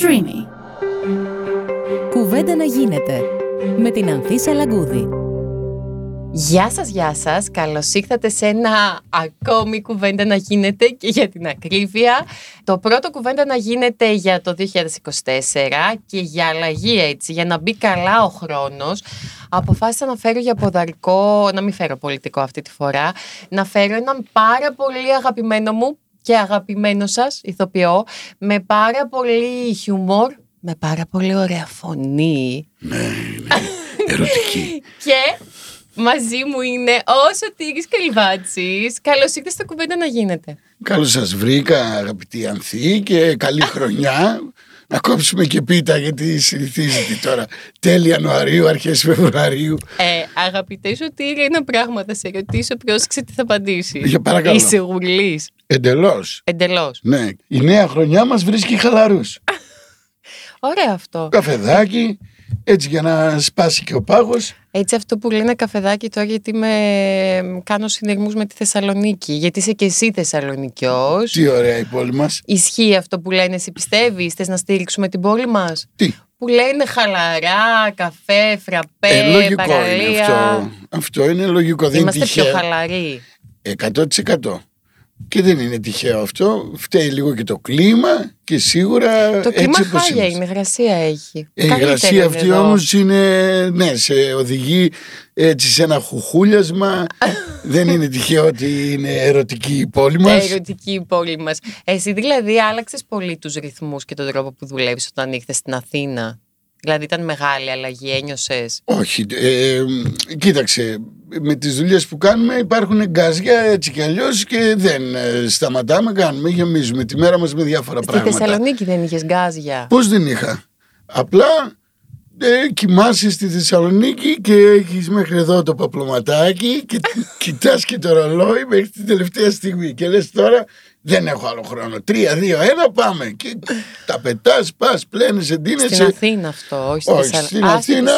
Streamy. Κουβέντα να γίνεται με την Ανθίσα Λαγκούδη. Γεια σας, γεια σας. Καλώς ήρθατε σε ένα ακόμη κουβέντα να γίνεται και για την ακρίβεια. Το πρώτο κουβέντα να γίνεται για το 2024 και για αλλαγή έτσι, για να μπει καλά ο χρόνος. Αποφάσισα να φέρω για ποδαρικό, να μην φέρω πολιτικό αυτή τη φορά, να φέρω έναν πάρα πολύ αγαπημένο μου και αγαπημένο σας ηθοποιό, με πάρα πολύ χιούμορ, με πάρα πολύ ωραία φωνή. Ναι, ναι. Ερωτική. και μαζί μου είναι ο Σωτήρης Καλυβάτσης. Καλώς ήρθατε στο κουβέντα να γίνεται. Καλώς σας βρήκα αγαπητή Ανθή και καλή χρονιά. Να κόψουμε και πίτα γιατί συνηθίζεται τώρα τέλη Ιανουαρίου, αρχές Φεβρουαρίου. Ε, αγαπητέ Σωτήρη, ένα πράγμα θα σε ρωτήσω, πρόσεξε τι θα απαντήσει. Για παρακαλώ. Είσαι γουλής. Εντελώς. Εντελώς. Ναι, η νέα χρονιά μας βρίσκει χαλαρούς. Ωραίο αυτό. Καφεδάκι, έτσι για να σπάσει και ο πάγος. Έτσι αυτό που λένε καφεδάκι τώρα γιατί με... κάνω συνειρμούς με τη Θεσσαλονίκη. Γιατί είσαι και εσύ Θεσσαλονικιός. Τι ωραία η πόλη μας. Ισχύει αυτό που λένε, εσύ πιστεύεις, θες να στήριξουμε την πόλη μας; Τι, Που λένε χαλαρά, καφέ, φραπέ, ε, λογικό παραλία. είναι αυτό. Αυτό είναι λογικό, δεν Είμαστε είναι πιο τυχαίο. χαλαροί. 100%. Και δεν είναι τυχαίο αυτό. Φταίει λίγο και το κλίμα και σίγουρα Το κλίμα έτσι όπως χάλια είμαστε. είναι, γρασία έχει. Ε, Η Καλύτερο υγρασία είναι αυτή εδώ. όμως είναι, ναι, σε οδηγεί έτσι σε ένα χουχούλιασμα. δεν είναι τυχαίο ότι είναι ερωτική η πόλη μας. Ερωτική η πόλη μας. Εσύ δηλαδή άλλαξες πολύ τους ρυθμούς και τον τρόπο που δουλεύεις όταν ήρθες στην Αθήνα; Δηλαδή ήταν μεγάλη αλλαγή, ένιωσες; Όχι, ε, κοίταξε, με τις δουλειές που κάνουμε υπάρχουν γκάζια έτσι κι αλλιώς και δεν ε, σταματάμε, κάνουμε, γεμίζουμε τη μέρα μας με διάφορα Στη πράγματα. Θεσσαλονίκη δεν είχες γκάζια; Πώς δεν είχα; Απλά ε, κοιμάσαι στη Θεσσαλονίκη και έχεις μέχρι εδώ το παπλωματάκι και κοιτάς και το ρολόι μέχρι την τελευταία στιγμή και λες τώρα δεν έχω άλλο χρόνο. Τρία, δύο, ένα πάμε. Και τα πετάς, πας, πλένεσαι, Στην ντύνεσαι. Αθήνα αυτό, όχι στη Όχι, Θεσσαλονίκη. στην Α, στη Αθήνα,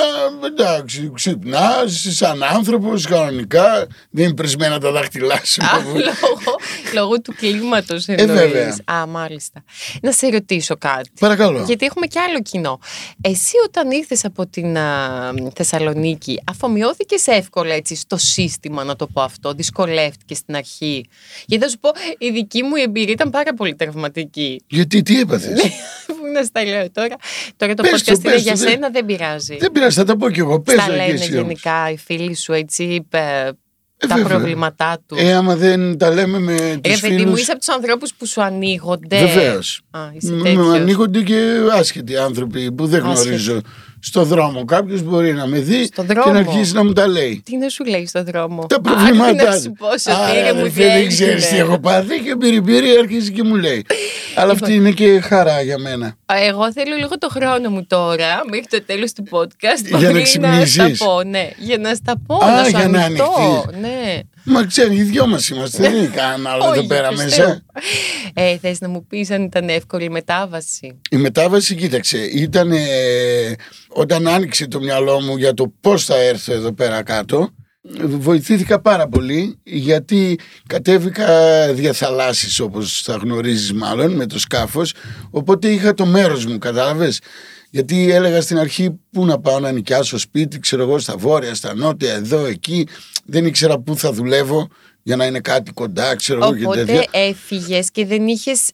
εντάξει, ξυπνάς σαν άνθρωπος κανονικά. Δεν είναι πρισμένα τα δάχτυλά σου. Α, λόγω, λόγω του κλίματος Ε, εννοείς. βέβαια. Α, μάλιστα. Να σε ρωτήσω κάτι. Παρακαλώ. Γιατί έχουμε και άλλο κοινό. Εσύ όταν ήρθες από την α, Θεσσαλονίκη, αφομοιώθηκες εύκολα έτσι στο σύστημα, να το πω αυτό, δυσκολεύτηκες στην αρχή; Γιατί θα σου πω, η δική μου εμπειρία ήταν πάρα πολύ τραυματική. Γιατί τι έπαθες; Πού να στα λέω τώρα. Τώρα το Πες podcast το, είναι πες για το, δεν- σένα, δεν πειράζει. δεν πειράζει, θα τα πω κι εγώ. Πες Στα το και λένε εσύ όμως. γενικά οι φίλοι σου έτσι, ε, Ε, τα βέβαια. προβλήματά τους. Ε, άμα δεν τα λέμε με Ρε τους παιδί μου, φίλους... είσαι από τους ανθρώπους που σου ανοίγονται. Βεβαίως. Α, είσαι τέτοιος. Ανοίγονται και άσχετοι άνθρωποι που δεν Άσχετοι. γνωρίζω. Στο δρόμο κάποιος μπορεί να με δει Στο και δρόμο. να αρχίσει να μου τα λέει. Τι να σου λέει στον δρόμο; Τα Α, τι προβλήματά να του. σου πω, Σωτήρη Άρα, μου, αδερφέ, τι δεν ξέρεις έγινε. τι έχω πάθει και μπυρι αρχίζει και μου λέει. Αλλά αυτή είναι και χαρά για μένα. Α, Εγώ θέλω λίγο το χρόνο μου τώρα, μέχρι το τέλος του podcast. Για να μπορεί να ξυπνήσεις. στα πω, ναι. Για να στα πω, Α, να σου για να ανοιχτώ. ανοιχτείς. Ναι. Μα ξέρει, οι δυο μας είμαστε. Δεν είναι κανένα άλλο εδώ Όχι, πέρα πιστεύω. μέσα. Ε, θες να μου πεις αν ήταν εύκολη η μετάβαση; Η μετάβαση, κοίταξε, ήταν όταν άνοιξε το μυαλό μου για το πώς θα έρθω εδώ πέρα κάτω. Βοηθήθηκα πάρα πολύ γιατί κατέβηκα διαθαλάσσης όπως θα γνωρίζεις μάλλον με το σκάφος οπότε είχα το μέρος μου κατάλαβες γιατί έλεγα στην αρχή πού να πάω να νοικιάσω σπίτι ξέρω εγώ στα βόρεια, στα νότια, εδώ, εκεί δεν ήξερα πού θα δουλεύω για να είναι κάτι κοντά ξέρω εγώ και Οπότε τέτοια έφυγες και δεν είχες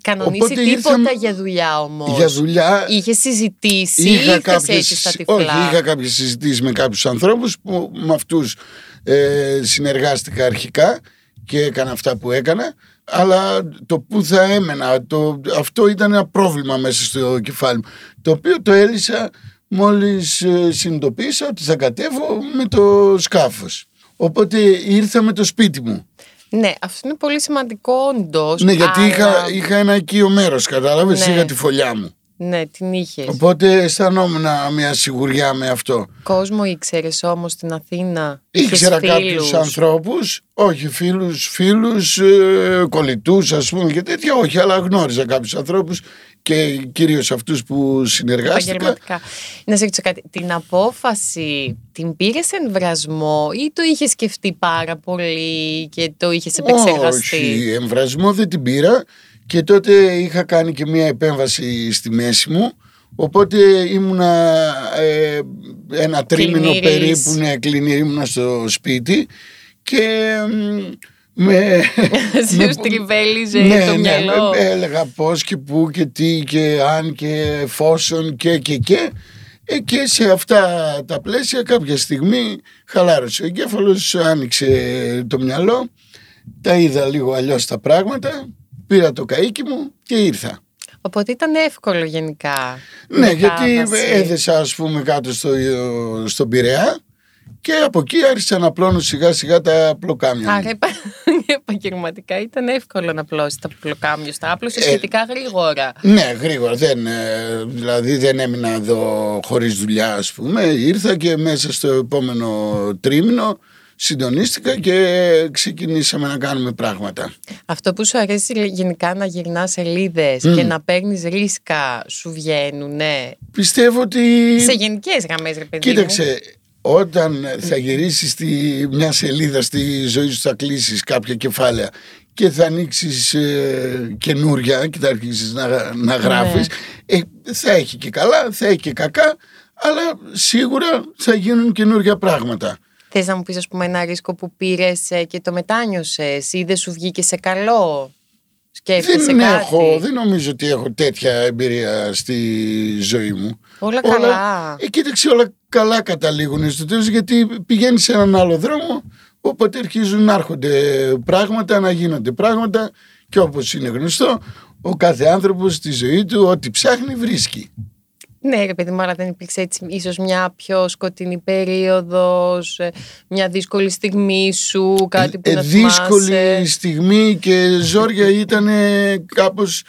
κανονίσει Οπότε τίποτα ήρθαμε- για δουλειά όμως. για δουλειά Είχες συζητήσει ή Είχα ήρθες κάποιες, έτσι στα τυφλά. όχι, είχα κάποιες συζητήσεις με κάποιους ανθρώπους που με αυτούς ε, συνεργάστηκα αρχικά και έκανα αυτά που έκανα αλλά το που θα έμενα το, αυτό ήταν ένα πρόβλημα μέσα στο κεφάλι μου το οποίο το έλυσα μόλις ε, συνειδητοποίησα ότι θα κατέβω με το σκάφος οπότε ήρθα με το σπίτι μου Ναι, αυτό είναι πολύ σημαντικό όντως. ναι γιατί είχα, είχα ένα οικείο μέρος κατάλαβες Ναι. είχα τη φωλιά μου Ναι, την είχες. οπότε αισθανόμουν μια σιγουριά με αυτό Κόσμο ήξερες όμως στην Αθήνα. Ήξερα Είχες κάποιους φίλους. ανθρώπους, όχι φίλους, φίλους, ε, κολλητούς, ας πούμε και τέτοια, όχι, αλλά γνώριζα κάποιους ανθρώπους και κυρίως αυτούς που συνεργάστηκα. Επαγγελματικά. Να σε ρωτήσω κάτι. Την απόφαση την πήρες εν βρασμό ή το είχες σκεφτεί πάρα πολύ και το είχες επεξεργαστεί; Όχι, εμβρασμό δεν την πήρα και τότε είχα κάνει και μια επέμβαση στη μέση μου οπότε ήμουνα ε, ένα τρίμηνο Κλινήρης. περίπου ναι, κλινήρη, ήμουνα στο σπίτι και μ, με, Σου τριβέλιζε ναι, το ναι, μυαλό. με- έλεγα πώς και πού και τι και αν και εφόσον και και και Ε, και σε αυτά τα πλαίσια κάποια στιγμή χαλάρωσε ο εγκέφαλος, άνοιξε το μυαλό τα είδα λίγο αλλιώς τα πράγματα πήρα το καΐκι μου και ήρθα Οπότε ήταν εύκολο γενικά. η ναι γιατί μετάβαση. έδεσα ας πούμε κάτω στο, στον Πειραιά και από εκεί άρχισα να πλώνω σιγά σιγά τα πλοκάμια μου. Άρα επα- επαγγελματικά ήταν εύκολο να πλώσει τα πλοκάμια στα άπλωσε Ε, σχετικά γρήγορα. Ναι, γρήγορα. Δεν, ε, δηλαδή δεν έμεινα εδώ χωρίς δουλειά, ας πούμε. Ήρθα και μέσα στο επόμενο τρίμηνο συντονίστηκα και ξεκινήσαμε να κάνουμε πράγματα. Αυτό που σου αρέσει γενικά να γυρνάς σελίδες και να παίρνεις ρίσκα σου βγαίνουν, ναι. Πιστεύω ότι... Σε γενικές γραμμές, ρε παιδί. μου. Κοίταξε, όταν θα γυρίσεις τη, μια σελίδα στη ζωή σου θα κλείσεις κάποια κεφάλαια και θα ανοίξεις ε, καινούρια και θα αρχίσεις να, να γράφεις ε, θα έχει και καλά, θα έχει και κακά αλλά σίγουρα θα γίνουν καινούργια πράγματα. Θες να μου πεις, ας πούμε, ένα ρίσκο που πήρες και το μετάνιωσες ή δεν σου βγήκε σε καλό; Σκέφτεσαι Δεν κάτι; έχω, δεν νομίζω ότι έχω τέτοια εμπειρία στη ζωή μου. Όλα καλά. Ε, κοίταξε, όλα καλά καταλήγουν στο τέλος γιατί πηγαίνεις σε έναν άλλο δρόμο οπότε αρχίζουν να έρχονται πράγματα, να γίνονται πράγματα και όπως είναι γνωστό ο κάθε άνθρωπος στη ζωή του ό,τι ψάχνει βρίσκει. Ναι, ρε παιδί μου, αλλά δεν υπήρξε έτσι ίσως μια πιο σκοτεινή περίοδος, ε, μια δύσκολη στιγμή σου, κάτι που Ε, να δύσκολη θυμάσαι. στιγμή και ζόρια ήταν κάπως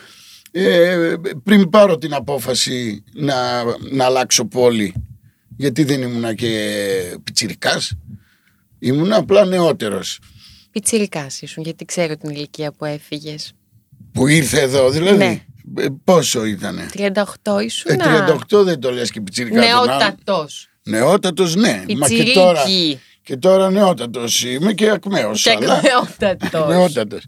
ε, πριν πάρω την απόφαση να, να αλλάξω πόλη γιατί δεν ήμουνα και πιτσιρικάς ήμουν απλά νεότερος Πιτσιρικάς ήσουν, γιατί ξέρω την ηλικία που έφυγες. Που ήρθε εδώ δηλαδή Ναι. Ε, πόσο ήτανε; 38 ήσουν. ε, 38 δεν το λες και πιτσιρικά Νεότατος. νεότατος ναι μα και τώρα, Πιτσιρίκι. και τώρα νεότατος είμαι και ακμαίος Και αλλά, νεότατος. νεότατος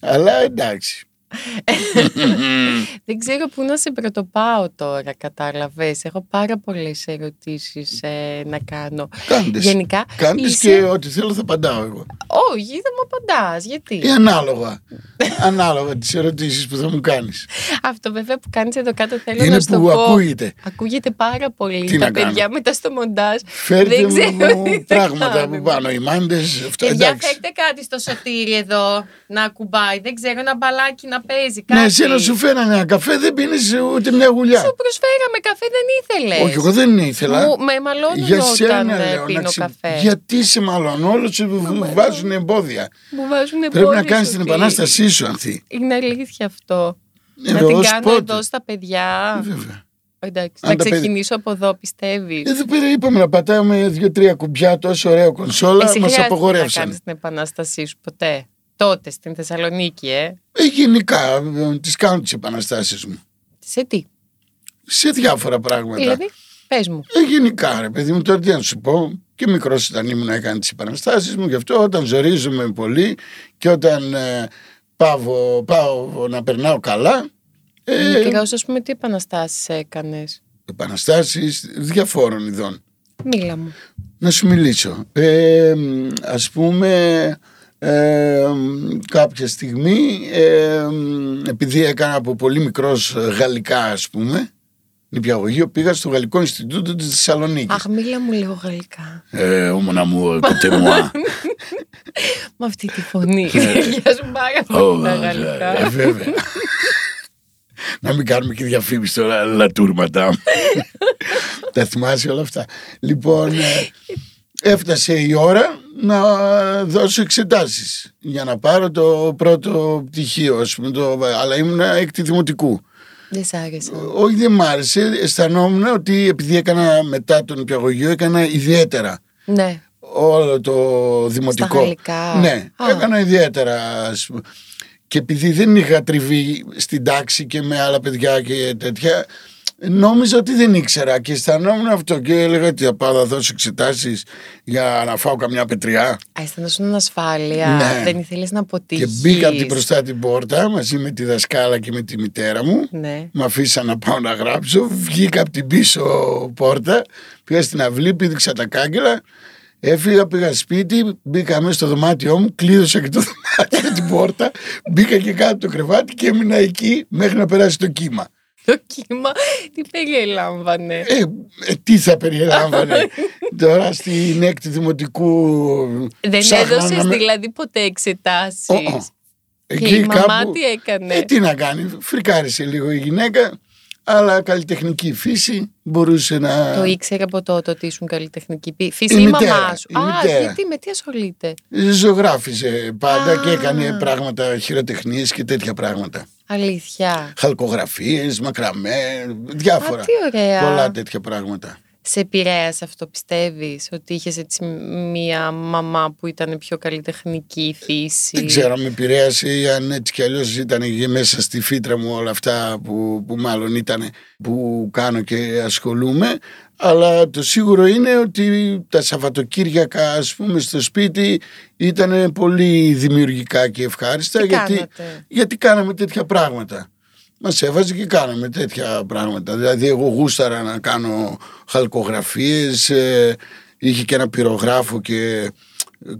αλλά εντάξει Δεν ξέρω πού να σε πρωτοπάω τώρα, κατάλαβες. Έχω πάρα πολλές ερωτήσεις ε, να κάνω. Κάντε. Γενικά, Κάντε είσαι- και ό,τι θέλω θα απαντάω εγώ. Όχι, δεν μου απαντάς. Γιατί; Ή ανάλογα. ανάλογα τις ερωτήσεις που θα μου κάνεις. Αυτό βέβαια που κάνεις εδώ κάτω θέλω Είναι να σου το που πω. ακούγεται. Ακούγεται πάρα πολύ. Τι Τα να κάνω; παιδιά μετά στο μοντάζ Φέρτε δεν ξέρω τι μου θα πράγματα κάνουν. από πάνω. Οι μάντες. Αυτό Παιδιά, εντάξει. φέρτε κάτι στο σωτήρι εδώ να ακουμπάει. Δεν ξέρω, ένα μπαλάκι να παίζει. Κάτι. Ναι, εσένα σου φέρανε ένα καφέ, δεν πίνεις ούτε μια γουλιά. Σου προσφέραμε καφέ, δεν ήθελες. Όχι, εγώ δεν ήθελα. Μου, με μαλώνουν Για όταν σένα ε, λέω να πίνω ξε... καφέ. Γιατί σε μάλλον όλο σου βάζουν εμπόδια. Μου βάζουν Πρέπει εμπόδια να κάνεις στο την κλίμα. επανάστασή σου, Ανθή. Είναι αλήθεια αυτό. Ε, να την ως κάνω πότε. εδώ στα παιδιά. Βέβαια. Εντάξει, Αν να τα παιδιά- ξεκινήσω από εδώ, πιστεύεις; Εδώ πέρα είπαμε να πατάμε δύο-τρία κουμπιά τόσο ωραίο κονσόλα. Εσύ Μας χρειάστηκε να απογορεύσαν. κάνεις την επανάστασή σου ποτέ; Τότε στην Θεσσαλονίκη, ε. Ε, γενικά τις κάνω τις επαναστάσεις μου. Σε τι, Σε διάφορα πράγματα. δηλαδή, πες μου. Ε, γενικά, ρε παιδί μου, τώρα τι να σου πω. Και μικρός ήταν ήμουν να έκανε τις επαναστάσεις μου. Γι' αυτό όταν ζορίζομαι πολύ και όταν ε, πάω, πάω να περνάω καλά. Ε, Μικρός, ας πούμε, τι επαναστάσεις έκανες; επαναστάσεις διαφόρων ειδών. Μίλα μου. Να σου μιλήσω. Ε, ας πούμε, ε, κάποια στιγμή, ε, επειδή έκανα από πολύ μικρός γαλλικά, ας πούμε, νηπιαγωγείο, πήγα στο Γαλλικό Ινστιτούτο της Θεσσαλονίκης. Αχ, μίλα μου λίγο γαλλικά. Ε, ο mon amour, écoutez moi. Με αυτή τη φωνή. Ταιριάζουν πάρα πολύ τα γαλλικά. Ε, βέβαια. Να μην κάνουμε και διαφήμιση τώρα, λατούρματα. Τα θυμάσαι όλα αυτά. Λοιπόν, ε, έφτασε η ώρα να δώσω εξετάσεις για να πάρω το πρώτο πτυχίο, ας πούμε, το, αλλά ήμουν έκτη δημοτικού. Δεν σ' άρεσε. Όχι, δεν μ' άρεσε. Αισθανόμουν ότι επειδή έκανα μετά τον νηπιαγωγείο, έκανα ιδιαίτερα Ναι. όλο το δημοτικό. γαλλικά. Ναι, Α. έκανα ιδιαίτερα. ας πούμε. Και επειδή δεν είχα τριβή στην τάξη και με άλλα παιδιά και τέτοια, Νόμιζα ότι δεν ήξερα και αισθανόμουν αυτό και έλεγα ότι θα πάω να δώσω εξετάσεις για να φάω καμιά πετριά. Α, αισθανόσουν ασφάλεια. Ναι. Δεν ήθελες να αποτύχεις. Και μπήκα από την μπροστά την πόρτα μαζί με τη δασκάλα και με τη μητέρα μου. Ναι. Με αφήσαν να πάω να γράψω. Βγήκα από την πίσω πόρτα. Πήγα στην αυλή, πήδηξα τα κάγκελα. Έφυγα, πήγα σπίτι, μπήκα μέσα στο δωμάτιό μου, κλείδωσα και το δωμάτιο την πόρτα. Μπήκα και κάτω το κρεβάτι και έμεινα εκεί μέχρι να περάσει το κύμα. Το κύμα τι περιέλαμβανε; Ε, ε, τι θα περιέλαμβανε; Τώρα στην έκτη δημοτικού. Δεν ψάχνω έδωσες να με- δηλαδή ποτέ εξετάσεις; Ω, ω. Και Εκεί η μαμά κάπου- τι έκανε. Ε, τι να κάνει, φρικάρισε λίγο η γυναίκα, αλλά καλλιτεχνική φύση μπορούσε να. Το ήξερε από τότε ότι ήσουν καλλιτεχνική πή- φύση Η η, μητέρα, μαμά σου. η Α, μητέρα. γιατί, με τι ασχολείται; Ζωγράφιζε πάντα Α. και έκανε πράγματα χειροτεχνίες και τέτοια πράγματα. Αλήθεια. Χαλκογραφίες, μακραμέ, διάφορα. Α, τι ωραία. Πολλά τέτοια πράγματα. Σε επηρέασε αυτό, πιστεύεις, ότι είχες έτσι μία μαμά που ήταν πιο καλλιτεχνική φύση; Δεν ξέρω, με επηρέασε ή αν έτσι κι αλλιώς ήταν και μέσα στη φύτρα μου όλα αυτά που, που μάλλον ήταν που κάνω και ασχολούμαι. Αλλά το σίγουρο είναι ότι τα Σαββατοκύριακα, ας πούμε, στο σπίτι ήταν πολύ δημιουργικά και ευχάριστα Τι γιατί, κάνατε; γιατί κάναμε τέτοια πράγματα. Μας έβαζε και κάναμε τέτοια πράγματα. Δηλαδή, εγώ γούσταρα να κάνω χαλκογραφίες, ε, είχε και ένα πυρογράφο και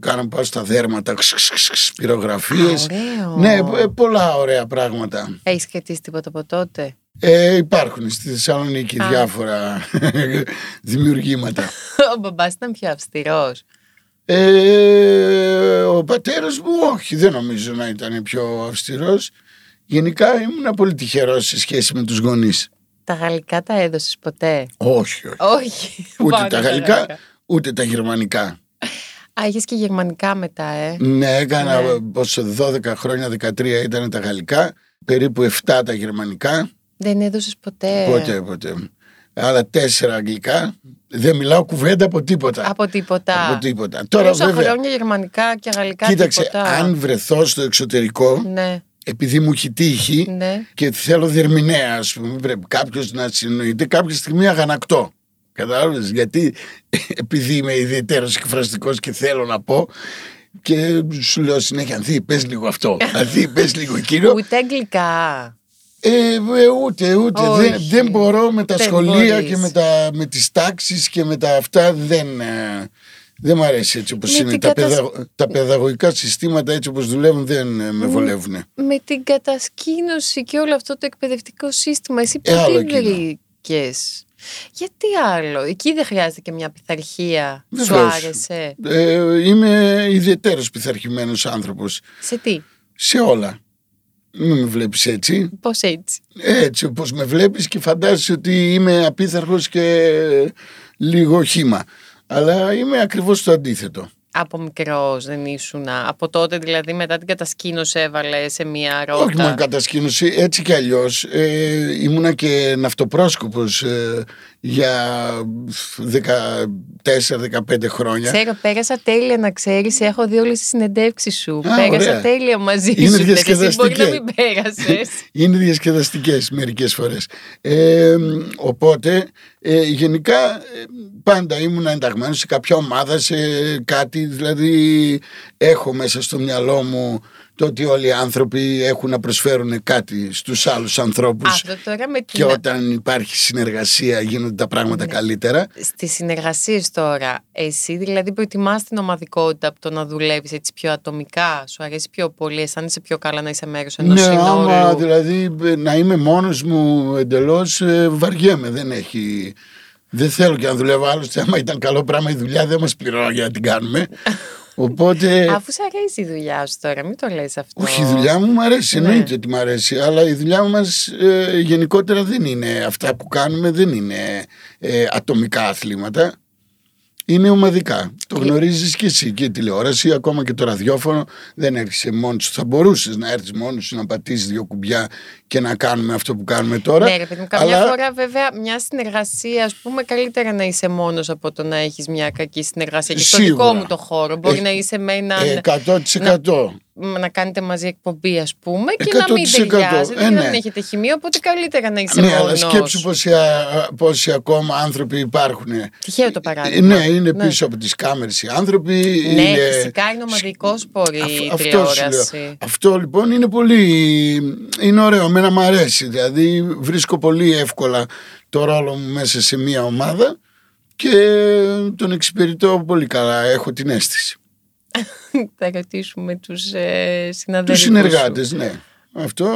κάναμε πάω στα δέρματα, ξ, ξ, ξ, ξ, πυρογραφίες. Ωραίο. Ναι, ε, πολλά ωραία πράγματα. Έχεις κρατήσει τίποτα από τότε; Ε, υπάρχουν στη Θεσσαλονίκη Α. διάφορα δημιουργήματα. Ο μπαμπάς ήταν πιο αυστηρός. Ε, ο πατέρας μου όχι, δεν νομίζω να ήταν πιο αυστηρός. Γενικά ήμουν πολύ τυχερός σε σχέση με τους γονείς. Τα γαλλικά τα έδωσες ποτέ; Όχι, όχι. Όχι. Ούτε Πάντα τα γαλλικά, ούτε τα γερμανικά. Α, είχες και γερμανικά μετά, ε. Ναι, έκανα Ναι. πόσο 12 χρόνια, 13 ήταν τα γαλλικά, περίπου 7 τα γερμανικά, Δεν έδωσες ποτέ. ποτέ, ποτέ. Άλλα 4 αγγλικά. Δεν μιλάω κουβέντα από τίποτα. Από τίποτα. Από τίποτα. Τώρα Τόσα βέβαια, χρόνια γερμανικά και γαλλικά κοίταξε, τίποτα. αν βρεθώ στο εξωτερικό, Ναι, επειδή μου έχει τύχει ναι. και θέλω διερμηνέα, ας πούμε, πρέπει κάποιος να συνοείται κάποια στιγμή αγανακτό. Κατάλαβες, γιατί επειδή είμαι ιδιαίτερος εκφραστικός και θέλω να πω, και σου λέω συνέχεια, Ανθή, πες λίγο αυτό. Ανθή, πες λίγο εκείνο. Ούτε αγγλικά. Ε, ε, ούτε, ούτε. Όχι. Δεν, δεν μπορώ με τα Δεν σχολεία μπορείς. και με, τα, με τις τάξεις και με τα αυτά δεν, ε, δεν μου αρέσει έτσι όπως Με είναι. την Τα, κατασ- παιδαγω- τα παιδαγωγικά συστήματα έτσι όπως δουλεύουν δεν ε, με βολεύουν. Με την κατασκήνωση και όλο αυτό το εκπαιδευτικό σύστημα, εσύ Ε, άλλο πού τη εκείνο. βρήκες; Γιατί άλλο, εκεί δεν χρειάζεται και μια πειθαρχία. Σου Βεβαίως. άρεσε; Ε, είμαι ιδιαίτερος πειθαρχημένος άνθρωπος Σε τι, σε όλα. Μην με βλέπεις έτσι. πώς έτσι; Έτσι όπως με βλέπεις και φαντάζεσαι ότι είμαι απίθαρχος και λίγο χήμα. Αλλά είμαι ακριβώς το αντίθετο. Από μικρός δεν ήσουν. Από τότε δηλαδή μετά την κατασκήνωση έβαλε σε μια ρότα. Όχι μόνο κατασκήνωση, έτσι κι αλλιώς ε, ήμουνα και ναυτοπρόσκοπος ε, για 14-15 χρόνια. Ξέρω, πέρασα τέλεια να ξέρεις. Έχω δει όλες τις συνεντεύξεις σου. Α, πέρασα ωραία. τέλεια μαζί Είναι σου. Εσύ μπορεί να διασκεδαστικές. μην πέρασες. Είναι διασκεδαστικές μερικές φορές. Ε, οπότε ε, γενικά ε, πάντα ήμουν ενταγμένος σε κάποια ομάδα, σε κάτι, δηλαδή έχω μέσα στο μυαλό μου το ότι όλοι οι άνθρωποι έχουν να προσφέρουν κάτι στους άλλους ανθρώπους Αυτό τώρα με και την. όταν υπάρχει συνεργασία γίνονται τα πράγματα καλύτερα. Στις συνεργασίες τώρα, εσύ δηλαδή προτιμάς την ομαδικότητα από το να δουλεύεις έτσι πιο ατομικά; Σου αρέσει πιο πολύ, αισθάνεσαι πιο καλά να είσαι μέρος ενός Ναι, συνόλου. άμα δηλαδή ε, να είμαι μόνος μου εντελώς ε, βαριέμαι, δεν έχει... Δεν θέλω και να δουλεύω άλλωστε, άμα ήταν καλό πράγμα η δουλειά δεν μας πληρώνει για να την κάνουμε. Οπότε, Αφού σου αρέσει η δουλειά σου τώρα, μην το λες αυτό. όχι η δουλειά μου μου αρέσει, Ναι. εννοείται ότι μου αρέσει, αλλά η δουλειά μας ε, γενικότερα δεν είναι, αυτά που κάνουμε δεν είναι ε, ατομικά αθλήματα. Είναι ομαδικά. Το γνωρίζεις και εσύ και η τηλεόραση, ακόμα και το ραδιόφωνο δεν έρχεσαι μόνος σου. Θα μπορούσες να έρθεις μόνος σου να πατήσεις δύο κουμπιά και να κάνουμε αυτό που κάνουμε τώρα. Ναι, ρε παιδί μου, καμιά αλλά- φορά βέβαια μια συνεργασία, ας πούμε, καλύτερα να είσαι μόνος από το να έχεις μια κακή συνεργασία. Και στο Σίγουρα. δικό μου το χώρο. Μπορεί Ε, να είσαι με έναν. Ε, 100%. να κάνετε μαζί εκπομπή, ας πούμε, και να μην 100%. ταιριάζετε Ε, και να ναι. μην έχετε χημεία. Οπότε καλύτερα να είσαι Ναι, μόνος. αλλά σκέψου πόσοι, α, πόσοι ακόμα άνθρωποι υπάρχουν. Τυχαίο το Ε, παράδειγμα. Ναι, είναι πίσω από τις κάμερες οι άνθρωποι. Ναι, είναι... φυσικά είναι ομαδικό σπορ η Αυ- αυτό σου λέω. τηλεόραση. Αυτό λοιπόν είναι πολύ. είναι ωραίο. Εμένα μου αρέσει. Δηλαδή βρίσκω πολύ εύκολα το ρόλο μου μέσα σε μια ομάδα και τον εξυπηρετώ πολύ καλά. Έχω την αίσθηση. Θα ρωτήσουμε τους ε, Τους συναδέλφου. συνεργάτες, ναι. Αυτό,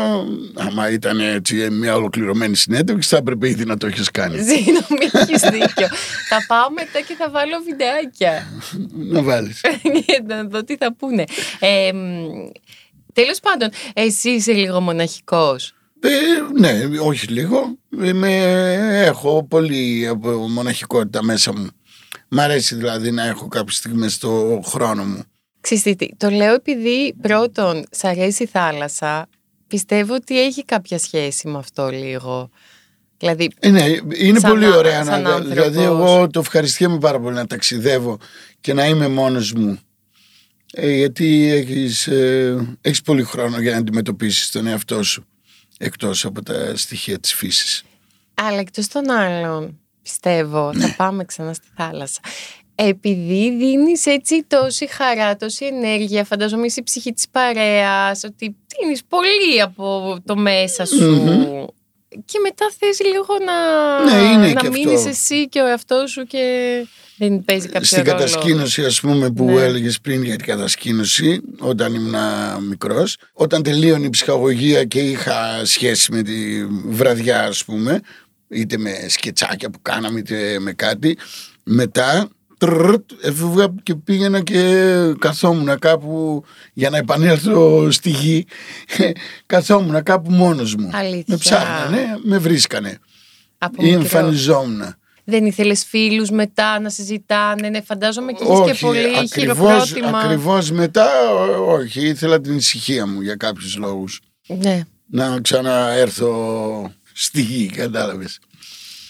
άμα ήταν έτσι μια ολοκληρωμένη συνέντευξη, θα έπρεπε ήδη να το έχεις κάνει. Συγγνώμη, έχεις δίκιο. θα πάω μετά και θα βάλω βιντεάκια. να βάλεις. για να δω τι θα πούνε. Ε, Τέλος πάντων, εσύ είσαι λίγο μοναχικός. Ε, ναι, όχι λίγο. Είμαι, έχω πολύ από μοναχικότητα μέσα μου. Μ' αρέσει δηλαδή να έχω κάποιες στιγμές στο χρόνο μου. Ξέρετε τι, το λέω επειδή πρώτον, σ' αρέσει η θάλασσα. Πιστεύω ότι έχει κάποια σχέση με αυτό λίγο. Δηλαδή, Ε, ναι, είναι Σαν πολύ α- ωραία. σαν Να, άνθρωπος. δηλαδή εγώ το ευχαριστιέμαι πάρα πολύ να ταξιδεύω και να είμαι μόνος μου. Ε, γιατί έχεις, ε, έχεις πολύ χρόνο για να αντιμετωπίσεις τον εαυτό σου εκτός από τα στοιχεία της φύσης. αλλά εκτός των άλλων, πιστεύω, θα πάμε ξανά στη θάλασσα. Επειδή δίνεις έτσι τόση χαρά, τόση ενέργεια, φαντάζομαι είσαι η ψυχή της παρέας, ότι δίνεις πολύ από το μέσα σου. Μμμ. Και μετά θες λίγο να, Ναι, είναι να και μείνεις αυτό. εσύ και ο εαυτός σου και δεν παίζει κάποιο Στην ρόλο. κατασκήνωση ας πούμε που Ναι. έλεγες πριν για την κατασκήνωση όταν ήμουν μικρός όταν τελείωνε η ψυχαγωγία και είχα σχέση με τη βραδιά ας πούμε είτε με σκετσάκια που κάναμε είτε με κάτι μετά τρρρτ, έφευγα και πήγαινα και καθόμουν κάπου για να επανέλθω στη γη καθόμουν κάπου μόνος μου Αλήθεια. με ψάχνανε, με βρίσκανε Από ή μικρός. εμφανιζόμουν Δεν ήθελες φίλους μετά να συζητάνε, ναι, φαντάζομαι και έχεις και πολύ ακριβώς, χειροκρότημα. ακριβώς μετά ό- όχι, ήθελα την ησυχία μου για κάποιους λόγους. Ναι, Να ξαναέρθω στη γη, κατάλαβες.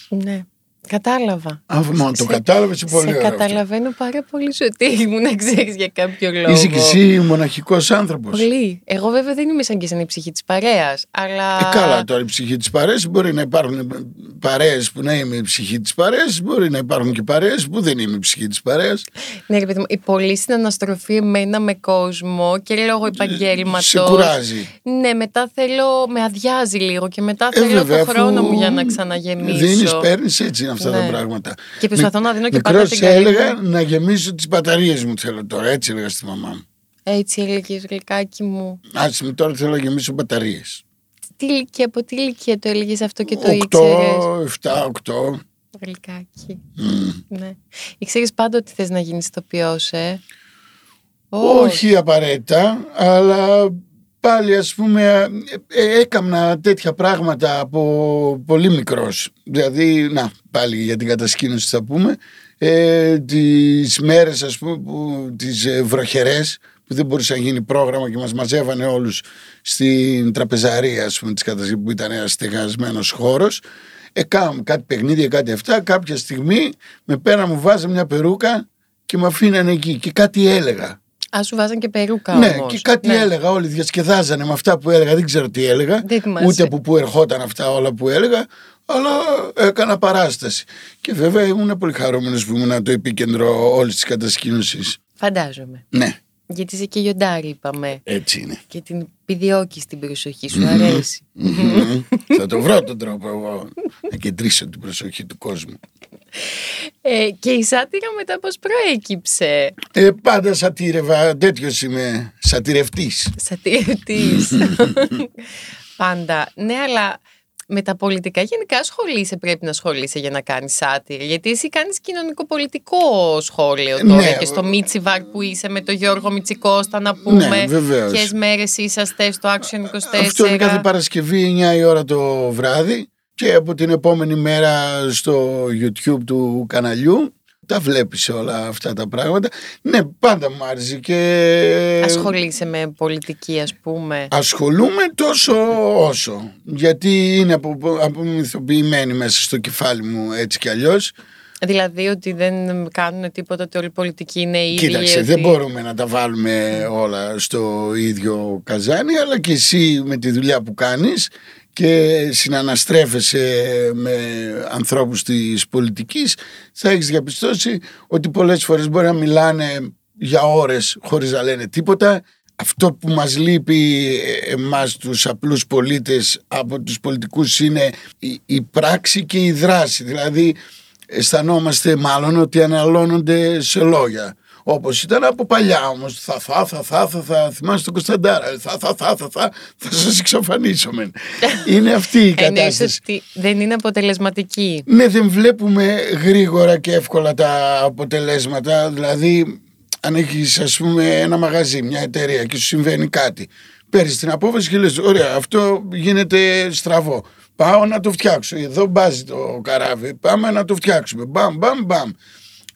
ναι. Κατάλαβα. Αφού μόνο το Σε- κατάλαβες είναι πολύ Σε ωραίο αυτό. καταλαβαίνω πάρα πολύ σωτήρι μου να ξέρεις για κάποιο λόγο. Είσαι κι εσύ μοναχικός άνθρωπος. Πολύ. Εγώ βέβαια δεν είμαι σαν και σαν η ψυχή της παρέας, αλλά... Ε, καλά τώρα η ψυχή της παρέας μπορεί να υπάρχουν παρέες που να είμαι η ψυχή της παρέας μπορεί να υπάρχουν και παρέες που δεν είμαι η ψυχή της παρέας Ναι, ρε παιδί μου, η πολύ συναναστροφή εμένα με κόσμο και λόγω επαγγέλματος. σε κουράζει Ναι, μετά θέλω, με αδειάζει λίγο και μετά Ε, θέλω βέβαια, το χρόνο αφού μου για να ξαναγεμίσω. Δίνεις, παίρνεις έτσι είναι αυτά Ναι. τα πράγματα Και προσπαθώ να δίνω και πάντα Μικρός την καλή έλεγα μου. να γεμίσω τις μπαταρίες μου θέλω τώρα έτσι έλεγα στη μαμά μου Έτσι έλεγε γλυκάκι μου. Άσε με τώρα θέλω να γεμίσω μπαταρίες Τι ηλικία, από τι ηλικία το έλεγες αυτό και το 8, ήξερες; 7, 8 Γλυκάκι. Μμ. Ναι. Ήξερες πάντα ότι θες να γίνεις ηθοποιός, ε; Όχι απαραίτητα αλλά πάλι ας πούμε ε, ε, έκαμνα τέτοια πράγματα από πολύ μικρός. Δηλαδή να πάλι για την κατασκήνωση θα πούμε ε, τις μέρες ας πούμε που, τις ε, βροχερές που δεν μπορούσε να γίνει πρόγραμμα και μας μαζεύανε όλους στην τραπεζαρία ας πούμε της κατασκήνωσης που ήταν ένας στεγασμένος χώρος. Ε, κάναμε κάτι παιχνίδια κάτι αυτά. Κάποια στιγμή με πέρα μου βάζα μια περούκα και με αφήνανε εκεί και κάτι έλεγα Α, σου βάζαν και περούκα ναι, όμως. και κάτι Ναι. έλεγα. Όλοι διασκεδάζανε με αυτά που έλεγα. Δεν ξέρω τι έλεγα. Δεν θυμάσαι. Ούτε από πού ερχόταν αυτά όλα που έλεγα. Αλλά έκανα παράσταση. Και βέβαια ήμουν πολύ χαρούμενος που ήμουν το επίκεντρο όλης της κατασκήνωσης. Φαντάζομαι. Ναι, Γιατί είσαι και γιοντάρι, είπαμε. έτσι είναι. Και την επιδιώκεις την προσοχή σου, αρέσει. Μμμ. Θα το βρω τον τρόπο εγώ να κεντρήσω την προσοχή του κόσμου. Ε, και η σάτυρα μετά πώς προέκυψε; Ε, πάντα σατήρευα, τέτοιος είμαι, σατυρευτής. Σατυρευτής. Πάντα. Ναι, αλλά με τα πολιτικά γενικά ασχολείσαι, πρέπει να ασχολείσαι για να κάνεις σάτυρη. Γιατί εσύ κάνεις κοινωνικό-πολιτικό σχόλιο τώρα Ναι, και στο Μίτσιβαρ που είσαι με τον Γιώργο Μιτσικώστα να πούμε. Ναι, βεβαίως. Ποιες μέρες είσαστε στο Action 24. Αυτό είναι κάθε Παρασκευή 9 η ώρα το βράδυ και από την επόμενη μέρα στο YouTube του καναλιού τα βλέπεις όλα αυτά τα πράγματα. Ναι, πάντα μου άρεσε και... Ασχολείσαι με πολιτική ας πούμε. Ασχολούμαι τόσο όσο. Γιατί είναι απο, απομυθοποιημένη μέσα στο κεφάλι μου έτσι κι αλλιώς. Δηλαδή ότι δεν κάνουν τίποτα ότι όλη η πολιτική είναι ίδια. Κοίταξε, ότι... δεν μπορούμε να τα βάλουμε όλα στο ίδιο καζάνι, αλλά και εσύ με τη δουλειά που κάνεις και συναναστρέφεσαι με ανθρώπους της πολιτικής θα έχεις διαπιστώσει ότι πολλές φορές μπορεί να μιλάνε για ώρες χωρίς να λένε τίποτα. Αυτό που μας λείπει εμάς τους απλούς πολίτες από τους πολιτικούς είναι η, η πράξη και η δράση. Δηλαδή αισθανόμαστε μάλλον ότι αναλώνονται σε λόγια Όπως ήταν από παλιά όμως. Θα, θα, θα, θα, θα, θα, θυμάσαι τον Κωνσταντάρα. Θα, θα, θα, θα, θα, θα σας εξαφανίσω. Μεν. είναι αυτή η κατάσταση. ότι δεν είναι αποτελεσματική. Ναι, δεν βλέπουμε γρήγορα και εύκολα τα αποτελέσματα. Δηλαδή, αν έχεις, ας πούμε, ένα μαγαζί, μια εταιρεία και σου συμβαίνει κάτι. Παίρνεις την απόφαση και λες: Ωραία, αυτό γίνεται στραβό. Πάω να το φτιάξω. Εδώ μπάζει το καράβι. Πάμε να το φτιάξουμε. Μπαμ, μπαμ, μπαμ.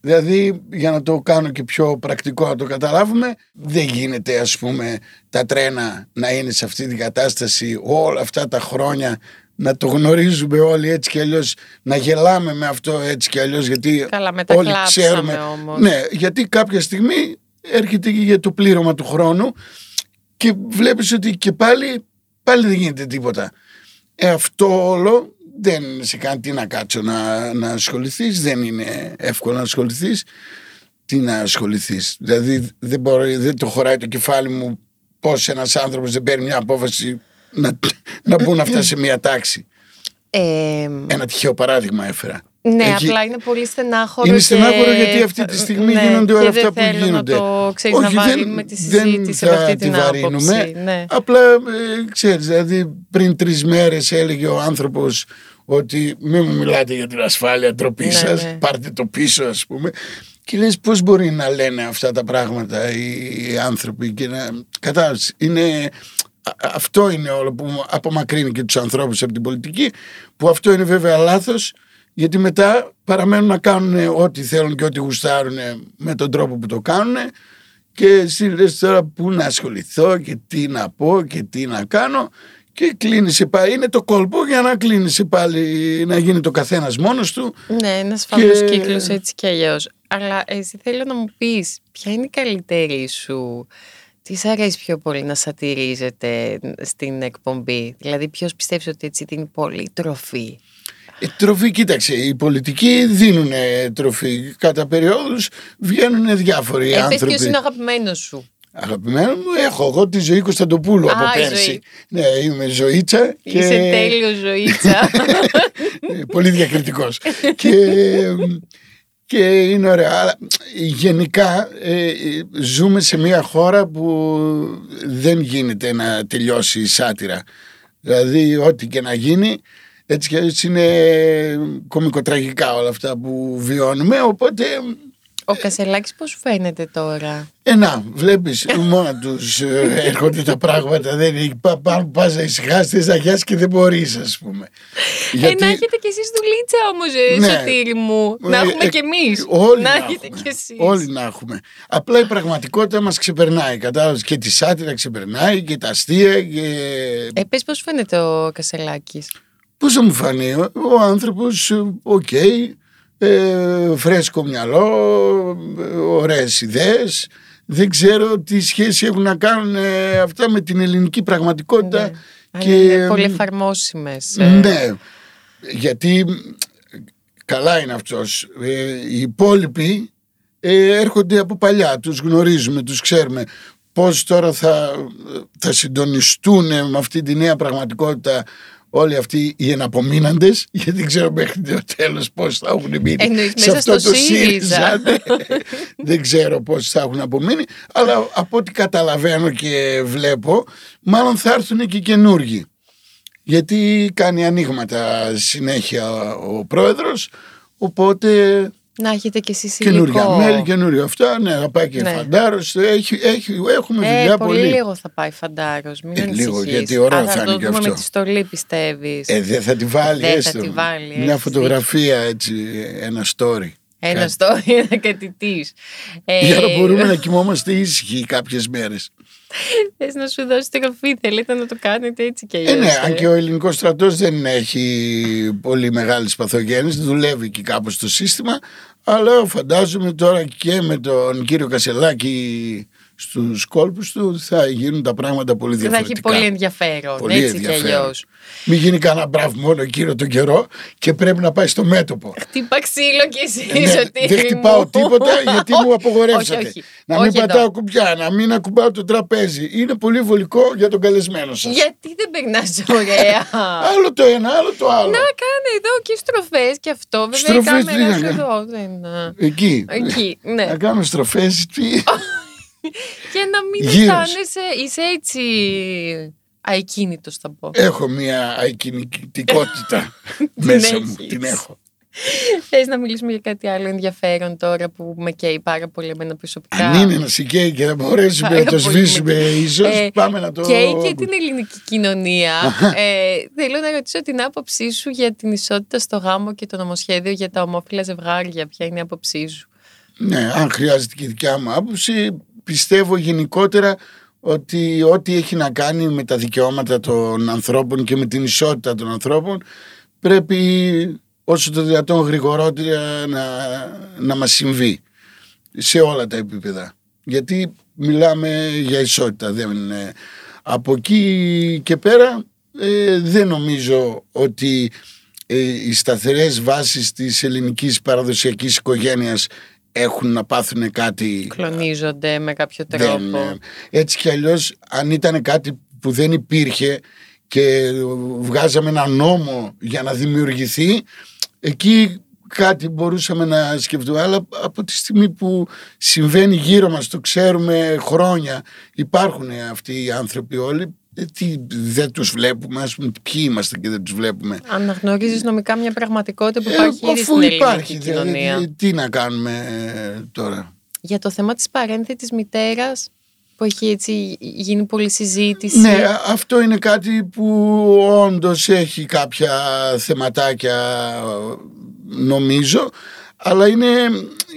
Δηλαδή, για να το κάνω και πιο πρακτικό να το καταλάβουμε, δεν γίνεται ας πούμε τα τρένα να είναι σε αυτή την κατάσταση όλα αυτά τα χρόνια να το γνωρίζουμε όλοι έτσι και αλλιώς, να γελάμε με αυτό έτσι και αλλιώς γιατί Καλά, όλοι ξέρουμε. Όμως. Ναι, γιατί κάποια στιγμή έρχεται για το πλήρωμα του χρόνου και βλέπεις ότι και πάλι, πάλι δεν γίνεται τίποτα. Ε, αυτό όλο δεν σε κάνει τι να κάτσω να, να ασχοληθείς. Δεν είναι εύκολο να ασχοληθείς. Τι να ασχοληθείς. Δηλαδή δεν, μπορεί, δεν το χωράει το κεφάλι μου πώς ένας άνθρωπος δεν παίρνει μια απόφαση να, να μπουν αυτά σε μια τάξη. Ε, Ένα τυχαίο παράδειγμα έφερα. Ναι, Εκεί- απλά είναι πολύ στενάχωρο. Είναι και- στενάχωρο γιατί αυτή τη στιγμή ναι, γίνονται όλα και αυτά δεν που θέλω γίνονται. Να το ξέρεις, να Όχι, δεν- βαρύνουμε τη δεν συζήτηση από θα αυτή τη την βαρύνουμε. άποψη. Ναι. Απλά ε, ξέρεις, δηλαδή πριν τρεις μέρες έλεγε ο άνθρωπος ότι μην μου μιλάτε για την ασφάλεια ντροπή Ναι, σας, ναι. πάρτε το πίσω ας πούμε. Και λες πώς μπορεί να λένε αυτά τα πράγματα οι, οι άνθρωποι και να κατάλαβες, είναι α- αυτό είναι όλο που απομακρύνει και τους ανθρώπους από την πολιτική που αυτό είναι βέβαια λάθος γιατί μετά παραμένουν να κάνουν ό,τι θέλουν και ό,τι γουστάρουν με τον τρόπο που το κάνουν και εσύ λες τώρα πού να ασχοληθώ και τι να πω και τι να κάνω και κλείνεις πάλι. Είναι το κόλπο για να κλείνεις πάλι να γίνει το καθένας μόνος του. Ναι, ένας φαύλος Και- κύκλος έτσι κι αλλιώς. Αλλά εσύ θέλω να μου πεις, ποια είναι η καλύτερη σου. Τι σ' αρέσει πιο πολύ να σατυρίζεται στην εκπομπή, Δηλαδή, ποιος πιστεύει ότι έτσι δίνει πολύ τροφή; Ε, τροφή, κοίταξε, οι πολιτικοί δίνουν τροφή. Κατά περιόδους βγαίνουν διάφοροι Ε, πες άνθρωποι. ποιος είναι ο αγαπημένος σου. Αγαπημένο μου, έχω εγώ τη ζωή Κωνσταντοπούλου Α, από η πέρσι. Ζωή. Ναι, είμαι ζωήτσα. Και... Είσαι τέλειος ζωήτσα. Ε, πολύ διακριτικός και, και είναι ωραία αλλά γενικά ε, ζούμε σε μια χώρα που δεν γίνεται να τελειώσει η σάτυρα δηλαδή ό,τι και να γίνει έτσι και έτσι είναι κομικοτραγικά όλα αυτά που βιώνουμε οπότε ο Κασελάκης πώς σου φαίνεται τώρα; ε, να, βλέπεις μόνο τους ε, έρχονται τα πράγματα δεν είναι πά- πάνω που πας να ησυχάσεις να γιάσεις και δεν μπορείς ας πούμε Ε, να έχετε κι εσείς δουλίτσα όμως, ε, Ναι. Σωτήρη μου. Να Ε, έχουμε ε, κι εμείς. Όλοι να να έχετε έχουμε. κι εσείς. Όλοι να έχουμε. Απλά η πραγματικότητα μας ξεπερνάει. Κατάλαβες και τη σάτυρα ξεπερνάει και τα αστεία και... Ε, πες πώς φαίνεται ο Κασελάκης; Πώς θα μου φανεί ο, ο άνθρωπος, ε, οκ, ε, φρέσκο μυαλό, ε, ωραίες ιδέες. Δεν ξέρω τι σχέση έχουν να κάνουν ε, αυτά με την ελληνική πραγματικότητα. Ναι. Και, είναι πολύ εφαρμόσιμες. ε. Ναι, γιατί καλά είναι αυτός. Ε, οι υπόλοιποι ε, έρχονται από παλιά, τους γνωρίζουμε, τους ξέρουμε. Πώς τώρα θα, θα συντονιστούν με αυτή τη νέα πραγματικότητα όλοι αυτοί οι εναπομείναντες, γιατί δεν ξέρω μέχρι το τέλος πώς θα έχουν μείνει Εννοείς σε μέσα αυτό στο το ΣΥΡΙΖΑ. ναι. δεν ξέρω πώς θα έχουν απομείνει, αλλά από ό,τι καταλαβαίνω και βλέπω, μάλλον θα έρθουν και καινούργοι γιατί κάνει ανοίγματα συνέχεια ο πρόεδρος οπότε Να έχετε κι εσείς καινούρια υλικό. μέλη, καινούργια αυτά ναι, να πάει και Ναι. φαντάρος έχει, έχει, έχουμε Ε, δουλειά πολύ, πολύ, λίγο θα πάει φαντάρος, μην Ε, ανησυχείς. λίγο, γιατί ωραίο Α, θα είναι το και δούμε αυτό; με τη στολή πιστεύεις; ε, δεν θα τη βάλει Δεν θα έστω τη βάλει, μια έχεις φωτογραφία έτσι ένα story Ένα στο ένα κατητής. Ε, Για να μπορούμε να κοιμόμαστε ήσυχοι κάποιες μέρες. Θες να σου δώσει τροφή, θέλετε να το κάνετε έτσι κι αλλιώς. Ε, ναι, αν και ο ελληνικός στρατός δεν έχει πολύ μεγάλε παθογένειε, δουλεύει και κάπως το σύστημα. Αλλά φαντάζομαι τώρα και με τον κύριο Κασελάκη στους κόλπους του θα γίνουν τα πράγματα πολύ Θα διαφορετικά. έχει πολύ ενδιαφέρον. Πολύ έτσι κι ενδιαφέρον. αλλιώς. Μην γίνει κανένα μπράβο μόνο κύριο τον καιρό και πρέπει να πάει στο μέτωπο. Χτύπα ξύλο και εσύ, Ε, ναι, Σωτήρη δεν χτυπάω μου. τίποτα γιατί μου απογορεύσατε. Όχι, όχι. Να Όχι μην εδώ. πατάω κουμπιά, να μην ακουμπάω το τραπέζι. Είναι πολύ βολικό για τον καλεσμένο σας. Γιατί δεν περνάς ωραία. Άλλο το ένα, άλλο το άλλο. Να κάνε εδώ και στροφές και αυτό. Βέβαια Στροφές η τι κάμερα να σου κάνω. εδώ δεν. α, Εκεί. Εκεί, ναι. Να κάνω στροφές. Και να μην Γύρω. αισθάνεσαι, είσαι έτσι αεκίνητο θα πω. έχω μια ακινητικότητα μέσα μου. έχεις. Την έχω. Θες να μιλήσουμε για κάτι άλλο ενδιαφέρον τώρα που με καίει πάρα πολύ εμένα προσωπικά; Αν είναι να σηκαίει και να μπορέσουμε Πάρα να το πολύ σβήσουμε με- ίσως, Ε, πάμε να το. Καίει και την ελληνική κοινωνία. ε, θέλω να ρωτήσω την άποψή σου για την ισότητα στο γάμο και το νομοσχέδιο για τα ομόφυλα ζευγάρια. Ποια είναι η άποψή σου; Ναι, αν χρειάζεται και η δικιά μου άποψη, πιστεύω γενικότερα ότι ό,τι έχει να κάνει με τα δικαιώματα των ανθρώπων και με την ισότητα των ανθρώπων πρέπει όσο το δυνατόν γρηγορότερα να, να μας συμβεί σε όλα τα επίπεδα. Γιατί μιλάμε για ισότητα. Δεν είναι. Από εκεί και πέρα ε, δεν νομίζω ότι ε, οι σταθερές βάσεις της ελληνικής παραδοσιακής οικογένειας έχουν να πάθουν κάτι. Κλονίζονται με κάποιο δεν, τρόπο. ε, έτσι κι αλλιώς αν ήταν κάτι που δεν υπήρχε και βγάζαμε ένα νόμο για να δημιουργηθεί εκεί κάτι μπορούσαμε να σκεφτούμε. Αλλά από τη στιγμή που συμβαίνει γύρω μας το ξέρουμε χρόνια υπάρχουν αυτοί οι άνθρωποι όλοι. ε, τι, δεν τους βλέπουμε ας πούμε ποιοι είμαστε και δεν τους βλέπουμε Αναγνωρίζεις νομικά μια πραγματικότητα που Ε, υπάρχει ήδη αφού στην ελληνική υπάρχει δηλαδή, κοινωνία. τι να κάνουμε ε, τώρα Για το θέμα της παρένθετης μητέρας που έχει έτσι γίνει πολλή συζήτηση. Ναι, αυτό είναι κάτι που όντως έχει κάποια θεματάκια νομίζω αλλά είναι,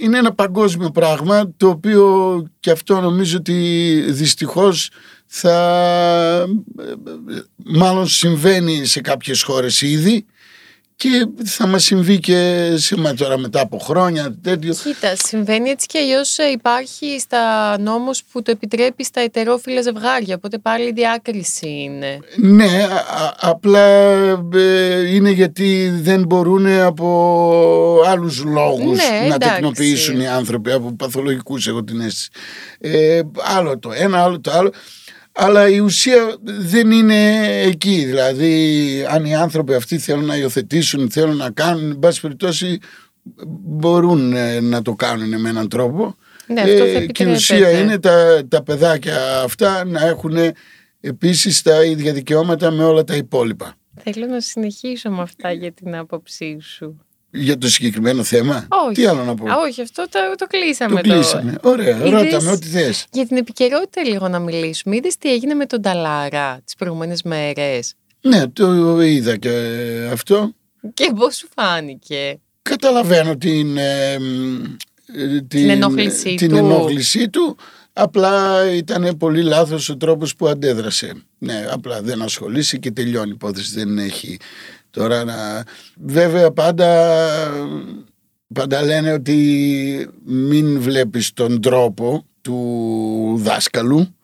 είναι ένα παγκόσμιο πράγμα το οποίο και αυτό νομίζω ότι δυστυχώς θα μάλλον συμβαίνει σε κάποιες χώρες ήδη και θα μας συμβεί και σε, μα- τώρα μετά από χρόνια τέτοιο Κοίτα, συμβαίνει έτσι και αλλιώς υπάρχει στα νόμος που το επιτρέπει στα ετερόφιλα ζευγάρια. Οπότε πάλι διάκριση είναι. Ναι, α- α- απλά ε, είναι γιατί δεν μπορούν από άλλους λόγους Ναι, να εντάξει. τεκνοποιήσουν οι άνθρωποι από παθολογικούς έχω την αίσθηση. Ε, άλλο το ένα, άλλο το άλλο. Αλλά η ουσία δεν είναι εκεί. Δηλαδή, αν οι άνθρωποι αυτοί θέλουν να υιοθετήσουν, θέλουν να κάνουν, εν πάση περιπτώσει, μπορούν ε, να το κάνουν με έναν τρόπο. Ναι, αυτό θα και η ουσία επιτρέπεται. είναι τα, τα παιδάκια αυτά να έχουν επίσης τα ίδια δικαιώματα με όλα τα υπόλοιπα. Θέλω να συνεχίσω με αυτά για την άποψή σου. Για το συγκεκριμένο θέμα. Όχι. Τι άλλο να πω; Α, όχι, αυτό το, το κλείσαμε το τώρα. κλείσαμε. Ωραία, Είδες- ρώτα με ό,τι θες. Για την επικαιρότητα λίγο να μιλήσουμε. Είδες τι έγινε με τον Ταλάρα τις προηγούμενες μέρες; Ναι, το είδα και αυτό. Και πώς σου φάνηκε; Καταλαβαίνω την, ε, μ, ε, την, ενόχλησή την του. ενόχλησή του. Απλά ήταν πολύ λάθος ο τρόπος που αντέδρασε. Ναι, απλά δεν ασχολήσει και τελειώνει η υπόθεση. Δεν έχει τώρα να... Βέβαια πάντα, πάντα λένε ότι μην βλέπεις τον τρόπο του δάσκαλου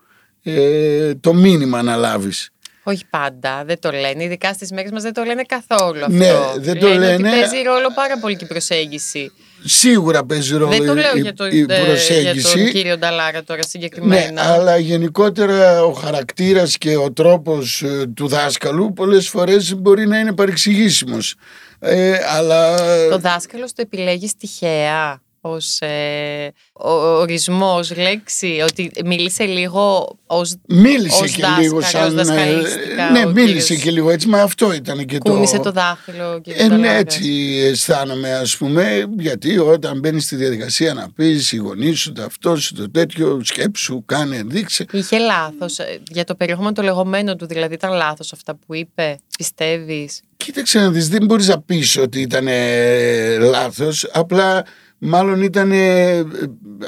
ε, το μήνυμα να λάβεις. Όχι πάντα, δεν το λένε. Ειδικά στις μέρες μας δεν το λένε καθόλου αυτό. Ναι, δεν το Λένε λένε. Ότι παίζει ρόλο πάρα πολύ και η προσέγγιση. Σίγουρα παίζει ρόλο δεν το λέω η, για, το, η ε, για προσέγγιση. τον κύριο Νταλάρα τώρα Ναι, συγκεκριμένα. αλλά γενικότερα ο χαρακτήρας και ο τρόπος ε, του δάσκαλου πολλές φορές μπορεί να είναι παρεξηγήσιμος. Ε, αλλά Το δάσκαλος το επιλέγεις τυχαία; Ως ε, ο- ορισμός, λέξη, ότι μίλησε λίγο ως μίλησε ως και δάσκαλος, λίγο σαν... ε, δασκαλίστικα ναι, ο μίλησε κύριος. και λίγο έτσι, μα αυτό ήταν και κούνησε το... το δάχτυλο και Ε, ναι, έτσι αισθάνομαι ας πούμε γιατί όταν μπαίνεις στη διαδικασία να πεις οι γονείς σου, το αυτό σου, το τέτοιο σκέψου, κάνε, δείξε Είχε λάθος ε, για το περιεχόμενο το λεγόμενο του, δηλαδή ήταν λάθος αυτά που είπε, πιστεύεις; Κοίταξε να δεις, δεν μπορείς να πεις ότι ήταν ε, λάθος, απλά μάλλον ήταν ε,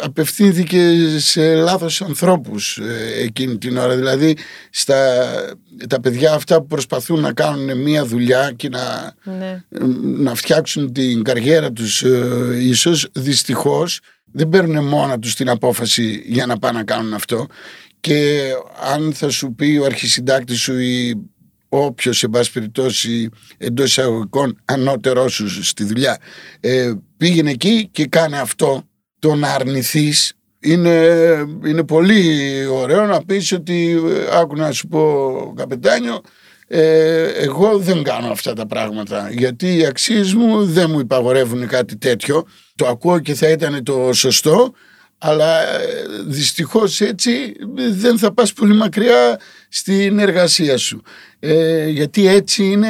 απευθύνθηκε σε λάθος ανθρώπους ε, εκείνη την ώρα δηλαδή στα, τα παιδιά αυτά που προσπαθούν να κάνουν μία δουλειά και να, Ναι. να φτιάξουν την καριέρα τους ε, ίσως δυστυχώς δεν παίρνουν μόνα τους την απόφαση για να πάνε να κάνουν αυτό και αν θα σου πει ο αρχισυντάκτης σου ή όποιος εν πάση περιπτώσει εντός εισαγωγικών ανώτερός σου στη δουλειά ε, πήγαινε εκεί και κάνε αυτό. Το να αρνηθείς είναι, είναι πολύ ωραίο να πεις ότι ε, άκου να σου πω καπετάνιο ε, εγώ δεν κάνω αυτά τα πράγματα γιατί οι αξίες μου δεν μου υπαγορεύουν κάτι τέτοιο. Το ακούω και θα ήταν το σωστό αλλά ε, δυστυχώς έτσι δεν θα πας πολύ μακριά στην εργασία σου ε, γιατί έτσι είναι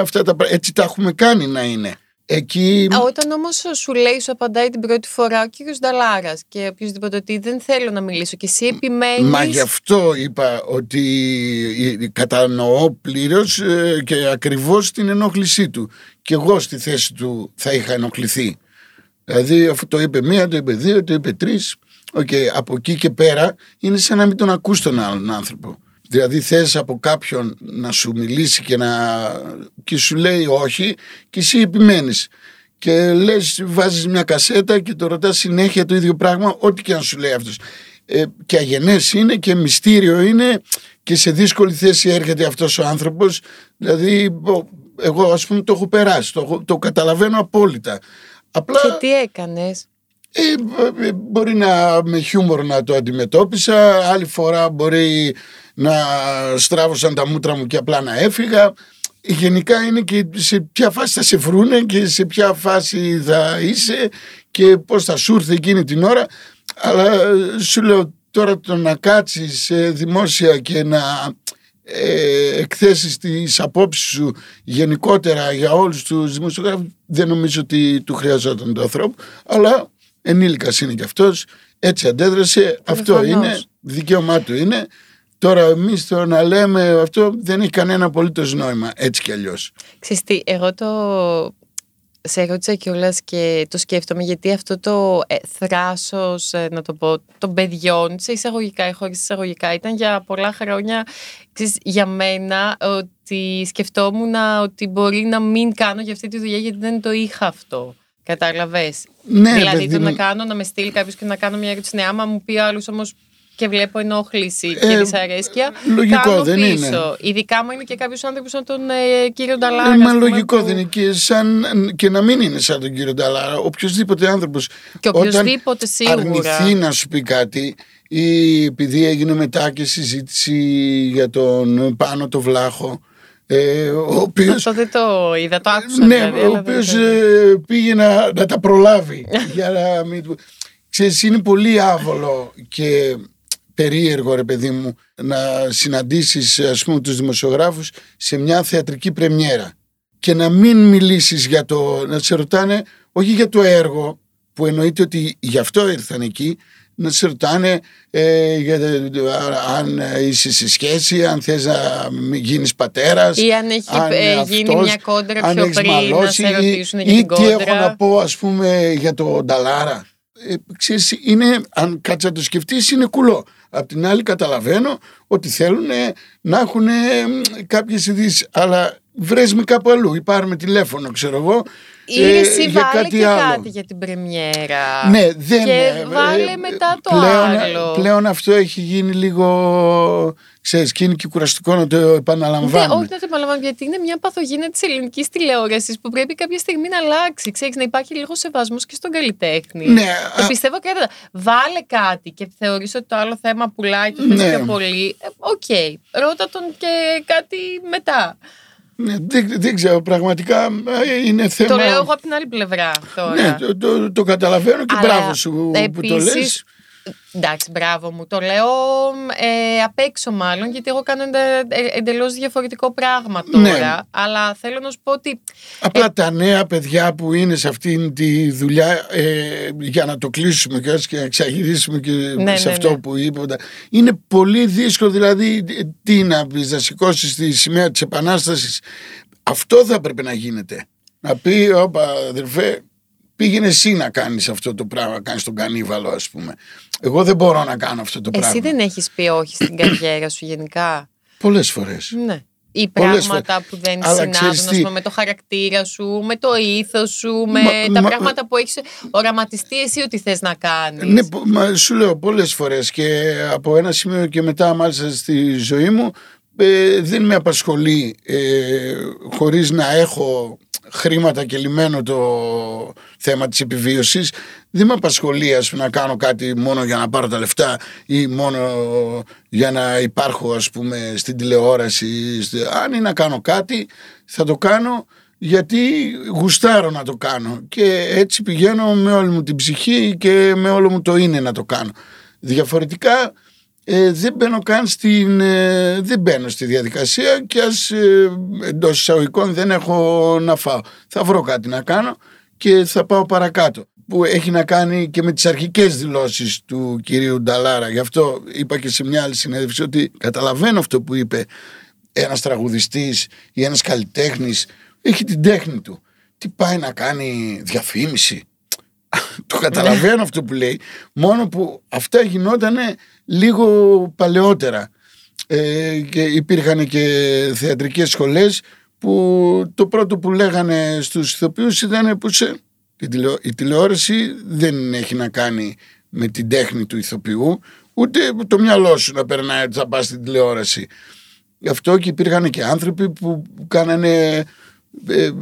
αυτά τα πράγματα έτσι τα έχουμε κάνει να είναι εκεί Α, Όταν όμως σου λέει, σου απαντάει την πρώτη φορά ο κύριος Νταλάρας και οποιοδήποτε ότι δεν θέλω να μιλήσω και εσύ επιμένει. Μα γι' αυτό είπα ότι ε, κατανοώ πλήρως και ακριβώς την ενόχλησή του. Και εγώ στη θέση του θα είχα ενοχληθεί. Δηλαδή αφού το είπε μία, το είπε δύο, το είπε τρεις. Οκ, από εκεί και πέρα είναι σαν να μην τον ακούς τον άλλον άνθρωπο. Δηλαδή θες από κάποιον να σου μιλήσει και, να... και σου λέει όχι και εσύ επιμένεις. Και λες βάζεις μια κασέτα και το ρωτάς συνέχεια το ίδιο πράγμα ό,τι και αν σου λέει αυτός. Ε, και αγενές είναι και μυστήριο είναι και σε δύσκολη θέση έρχεται αυτός ο άνθρωπος. Δηλαδή εγώ ας πούμε το έχω περάσει, το, έχω- το καταλαβαίνω απόλυτα. Απλά Και τι έκανες; Ε, ε, μπορεί να με χιούμορ να το αντιμετώπισα, άλλη φορά μπορεί να στράβωσαν τα μούτρα μου και απλά να έφυγα. Γενικά είναι και σε ποια φάση θα σε βρούνε και σε ποια φάση θα είσαι και πώς θα σου έρθει εκείνη την ώρα. Αλλά ε, σου λέω τώρα το να κάτσεις ε, δημόσια και να ε, εκθέσεις τις απόψεις σου γενικότερα για όλους τους δημοσιογράφους δεν νομίζω ότι του χρειαζόταν το ανθρώπου αλλά ενήλικας είναι και αυτός έτσι αντέδρασε αυτό Προφανώς. είναι δικαίωμά του είναι τώρα εμείς το να λέμε αυτό δεν έχει κανένα απολύτως νόημα έτσι κι αλλιώς Ξέρεις τι, εγώ το σε ρώτησα κιόλας και το σκέφτομαι γιατί αυτό το ε, θράσος, ε, να το πω, των παιδιών, σε εισαγωγικά ή χωρίς εισαγωγικά, ήταν για πολλά χρόνια ξέρεις, για μένα ότι σκεφτόμουν ότι μπορεί να μην κάνω για αυτή τη δουλειά γιατί δεν το είχα αυτό. Κατάλαβες. Ναι, δηλαδή παιδί το μου. να κάνω, να με στείλει κάποιος και να κάνω μια ερώτηση. Ναι, άμα μου πει άλλος όμως και βλέπω ενόχληση και Ε, δυσαρέσκεια. λογικό, κάνω δεν πίσω. είναι. Ειδικά μου είναι και κάποιος άνθρωπος σαν τον ε, κύριο Νταλάρα. Ε, μα ας πούμε, λογικό που- δεν είναι και, σαν, και να μην είναι σαν τον κύριο Νταλάρα. Οποιοδήποτε άνθρωπος Και όταν οποιοδήποτε σίγουρα. αρνηθεί να σου πει κάτι ή επειδή έγινε μετά και συζήτηση για τον πάνω το βλάχο ε, ο οποίος Αυτό δεν το είδα, το άκουσα. ναι, δηλαδή, ο αλλά δεν οποίος το- ε, πήγε να, να τα προλάβει για να μην... του- Ξέρεις, είναι πολύ άβολο και περίεργο ρε παιδί μου να συναντήσεις ας πούμε τους δημοσιογράφους σε μια θεατρική πρεμιέρα και να μην μιλήσεις για το, να σε ρωτάνε όχι για το έργο που εννοείται ότι γι' αυτό ήρθαν εκεί να σε ρωτάνε ε, για, αν είσαι σε σχέση, αν θες να μην γίνεις πατέρας Ή αν έχει αν ε, γίνει αυτός, μια κόντρα αν πιο έχεις πριν, να μαλώσει σε ή- ρωτήσουν για ή την τι έχω κόντρα. να πω ας πούμε για το Νταλάρα. Ε, ξέρεις, είναι, αν κάτσε να το σκεφτείς, είναι κουλό. Απ' την άλλη καταλαβαίνω ότι θέλουν να έχουν κάποιες ειδήσεις. Αλλά βρες με κάπου αλλού ή πάρε με τηλέφωνο, ξέρω εγώ. Ή ε, εσύ για βάλε κάτι και άλλο. κάτι για την πρεμιέρα. Ναι, δεν Και ε, βάλε ε, μετά το πλέον, άλλο. Πλέον αυτό έχει γίνει λίγο, ξέρεις, και είναι και κουραστικό να το Ναι, επαναλαμβάνουμε. όχι να το επαναλαμβάνω, γιατί είναι μια παθογένεια της ελληνικής τηλεόρασης που πρέπει κάποια στιγμή να αλλάξει. Ξέρεις, να υπάρχει λίγος σεβασμός και στον καλλιτέχνη. Ναι, Και α- πιστεύω και έρωτα. Βάλε κάτι και θεωρείς ότι το άλλο θέμα πουλάει και θες Ναι. πιο πολύ. Ε, Οκ. Ρώτα τον και κάτι μετά. Ναι, δεν, δεν ξέρω, πραγματικά ε, είναι θέμα. Το λέω εγώ από την άλλη πλευρά τώρα. Ναι, το, το, το καταλαβαίνω και Αλλά μπράβο σου που το επίσης, λες. Εντάξει, μπράβο μου. Το λέω ε, απ' έξω μάλλον, γιατί εγώ κάνω εντε, ε, εντελώς διαφορετικό πράγμα τώρα. Ναι. Αλλά θέλω να σου πω ότι Απλά τα νέα παιδιά που είναι σε αυτήν τη δουλειά, ε, για να το κλείσουμε και έτσι και να εξαγυρίσουμε και Ναι, σε ναι, αυτό ναι. που είπε, είναι πολύ δύσκολο. Δηλαδή, τι να πεις, να σηκώσεις τη σημαία της Επανάστασης. Αυτό θα πρέπει να γίνεται. Να πει, όπα αδερφέ, πήγαινε εσύ να κάνεις αυτό το πράγμα, να κάνεις τον κανίβαλο ας πούμε. Εγώ δεν μπορώ να κάνω αυτό το πράγμα. Εσύ δεν έχεις πει όχι στην καριέρα σου γενικά; Πολλές φορές. Ναι. Ή Πολλές πράγματα που δεν Αλλά συνάδουν ξέρεις ας τι; πούμε, με το χαρακτήρα σου, με το ήθος σου, με Μα- τα μα- πράγματα που έχεις οραματιστεί εσύ ότι θες να κάνεις. Ναι, πο- μα, σου λέω πολλές φορές και από ένα σημείο και μετά μάλιστα στη ζωή μου ε, δεν με απασχολεί ε, χωρίς να έχω χρήματα και λιμένο το θέμα της επιβίωσης. Δεν με απασχολεί ας πούμε, να κάνω κάτι μόνο για να πάρω τα λεφτά ή μόνο για να υπάρχω ας πούμε στην τηλεόραση. Στη- αν είναι να κάνω κάτι θα το κάνω γιατί γουστάρω να το κάνω. Και έτσι πηγαίνω με όλη μου την ψυχή και με όλο μου το είναι να το κάνω. Διαφορετικά ε, δεν μπαίνω καν στην, ε, δεν μπαίνω στη διαδικασία και ας ε, εντός εισαγωγικών δεν έχω να φάω. Θα βρω κάτι να κάνω και θα πάω παρακάτω. Που έχει να κάνει και με τις αρχικές δηλώσεις του κυρίου Νταλάρα. Γι' αυτό είπα και σε μια άλλη συνέντευξη ότι καταλαβαίνω αυτό που είπε ένας τραγουδιστής ή ένας καλλιτέχνης έχει την τέχνη του. Τι πάει να κάνει διαφήμιση. Το καταλαβαίνω αυτό που λέει. Μόνο που αυτά γινότανε λίγο παλαιότερα. Ε, και υπήρχαν και θεατρικές σχολές που το πρώτο που λέγανε στους ηθοποιούς ήταν που σε, η, τηλεο- η τηλεόραση δεν έχει να κάνει με την τέχνη του ηθοποιού ούτε το μυαλό σου να περνάει ότι θα πας στην τηλεόραση. Γι' αυτό και υπήρχαν και άνθρωποι που κάνανε ε, ε,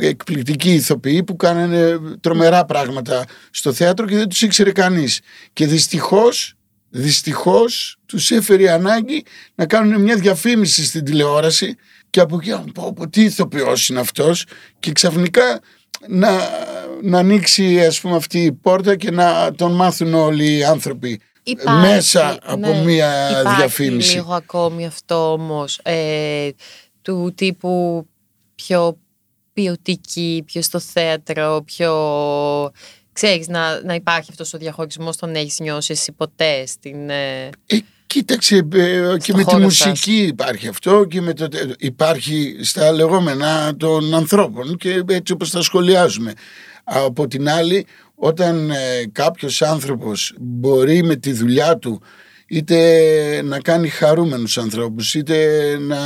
εκπληκτικοί ηθοποιοί που κάνανε τρομερά πράγματα στο θέατρο και δεν τους ήξερε κανείς. Και δυστυχώς, δυστυχώς τους έφερε η ανάγκη να κάνουν μια διαφήμιση στην τηλεόραση και από εκεί πω, πω, τι ηθοποιός είναι αυτός και ξαφνικά να, να ανοίξει ας πούμε αυτή η πόρτα και να τον μάθουν όλοι οι άνθρωποι Υπάρχει, μέσα από ναι. μια Υπάρχει διαφήμιση. λίγο ακόμη αυτό όμως ε, του τύπου πιο ποιοτική, πιο στο θέατρο, πιο... Ξέρεις, να, να υπάρχει αυτός ο διαχωρισμός, τον έχεις νιώσει εσύ ποτέ στην... ε, Ε, κοίταξε, ε, και Στο με τη χώρο μουσική υπάρχει αυτό και με το, υπάρχει στα λεγόμενα των ανθρώπων και έτσι όπως τα σχολιάζουμε. Από την άλλη, όταν ε, κάποιος άνθρωπος μπορεί με τη δουλειά του είτε να κάνει χαρούμενους ανθρώπους, είτε να,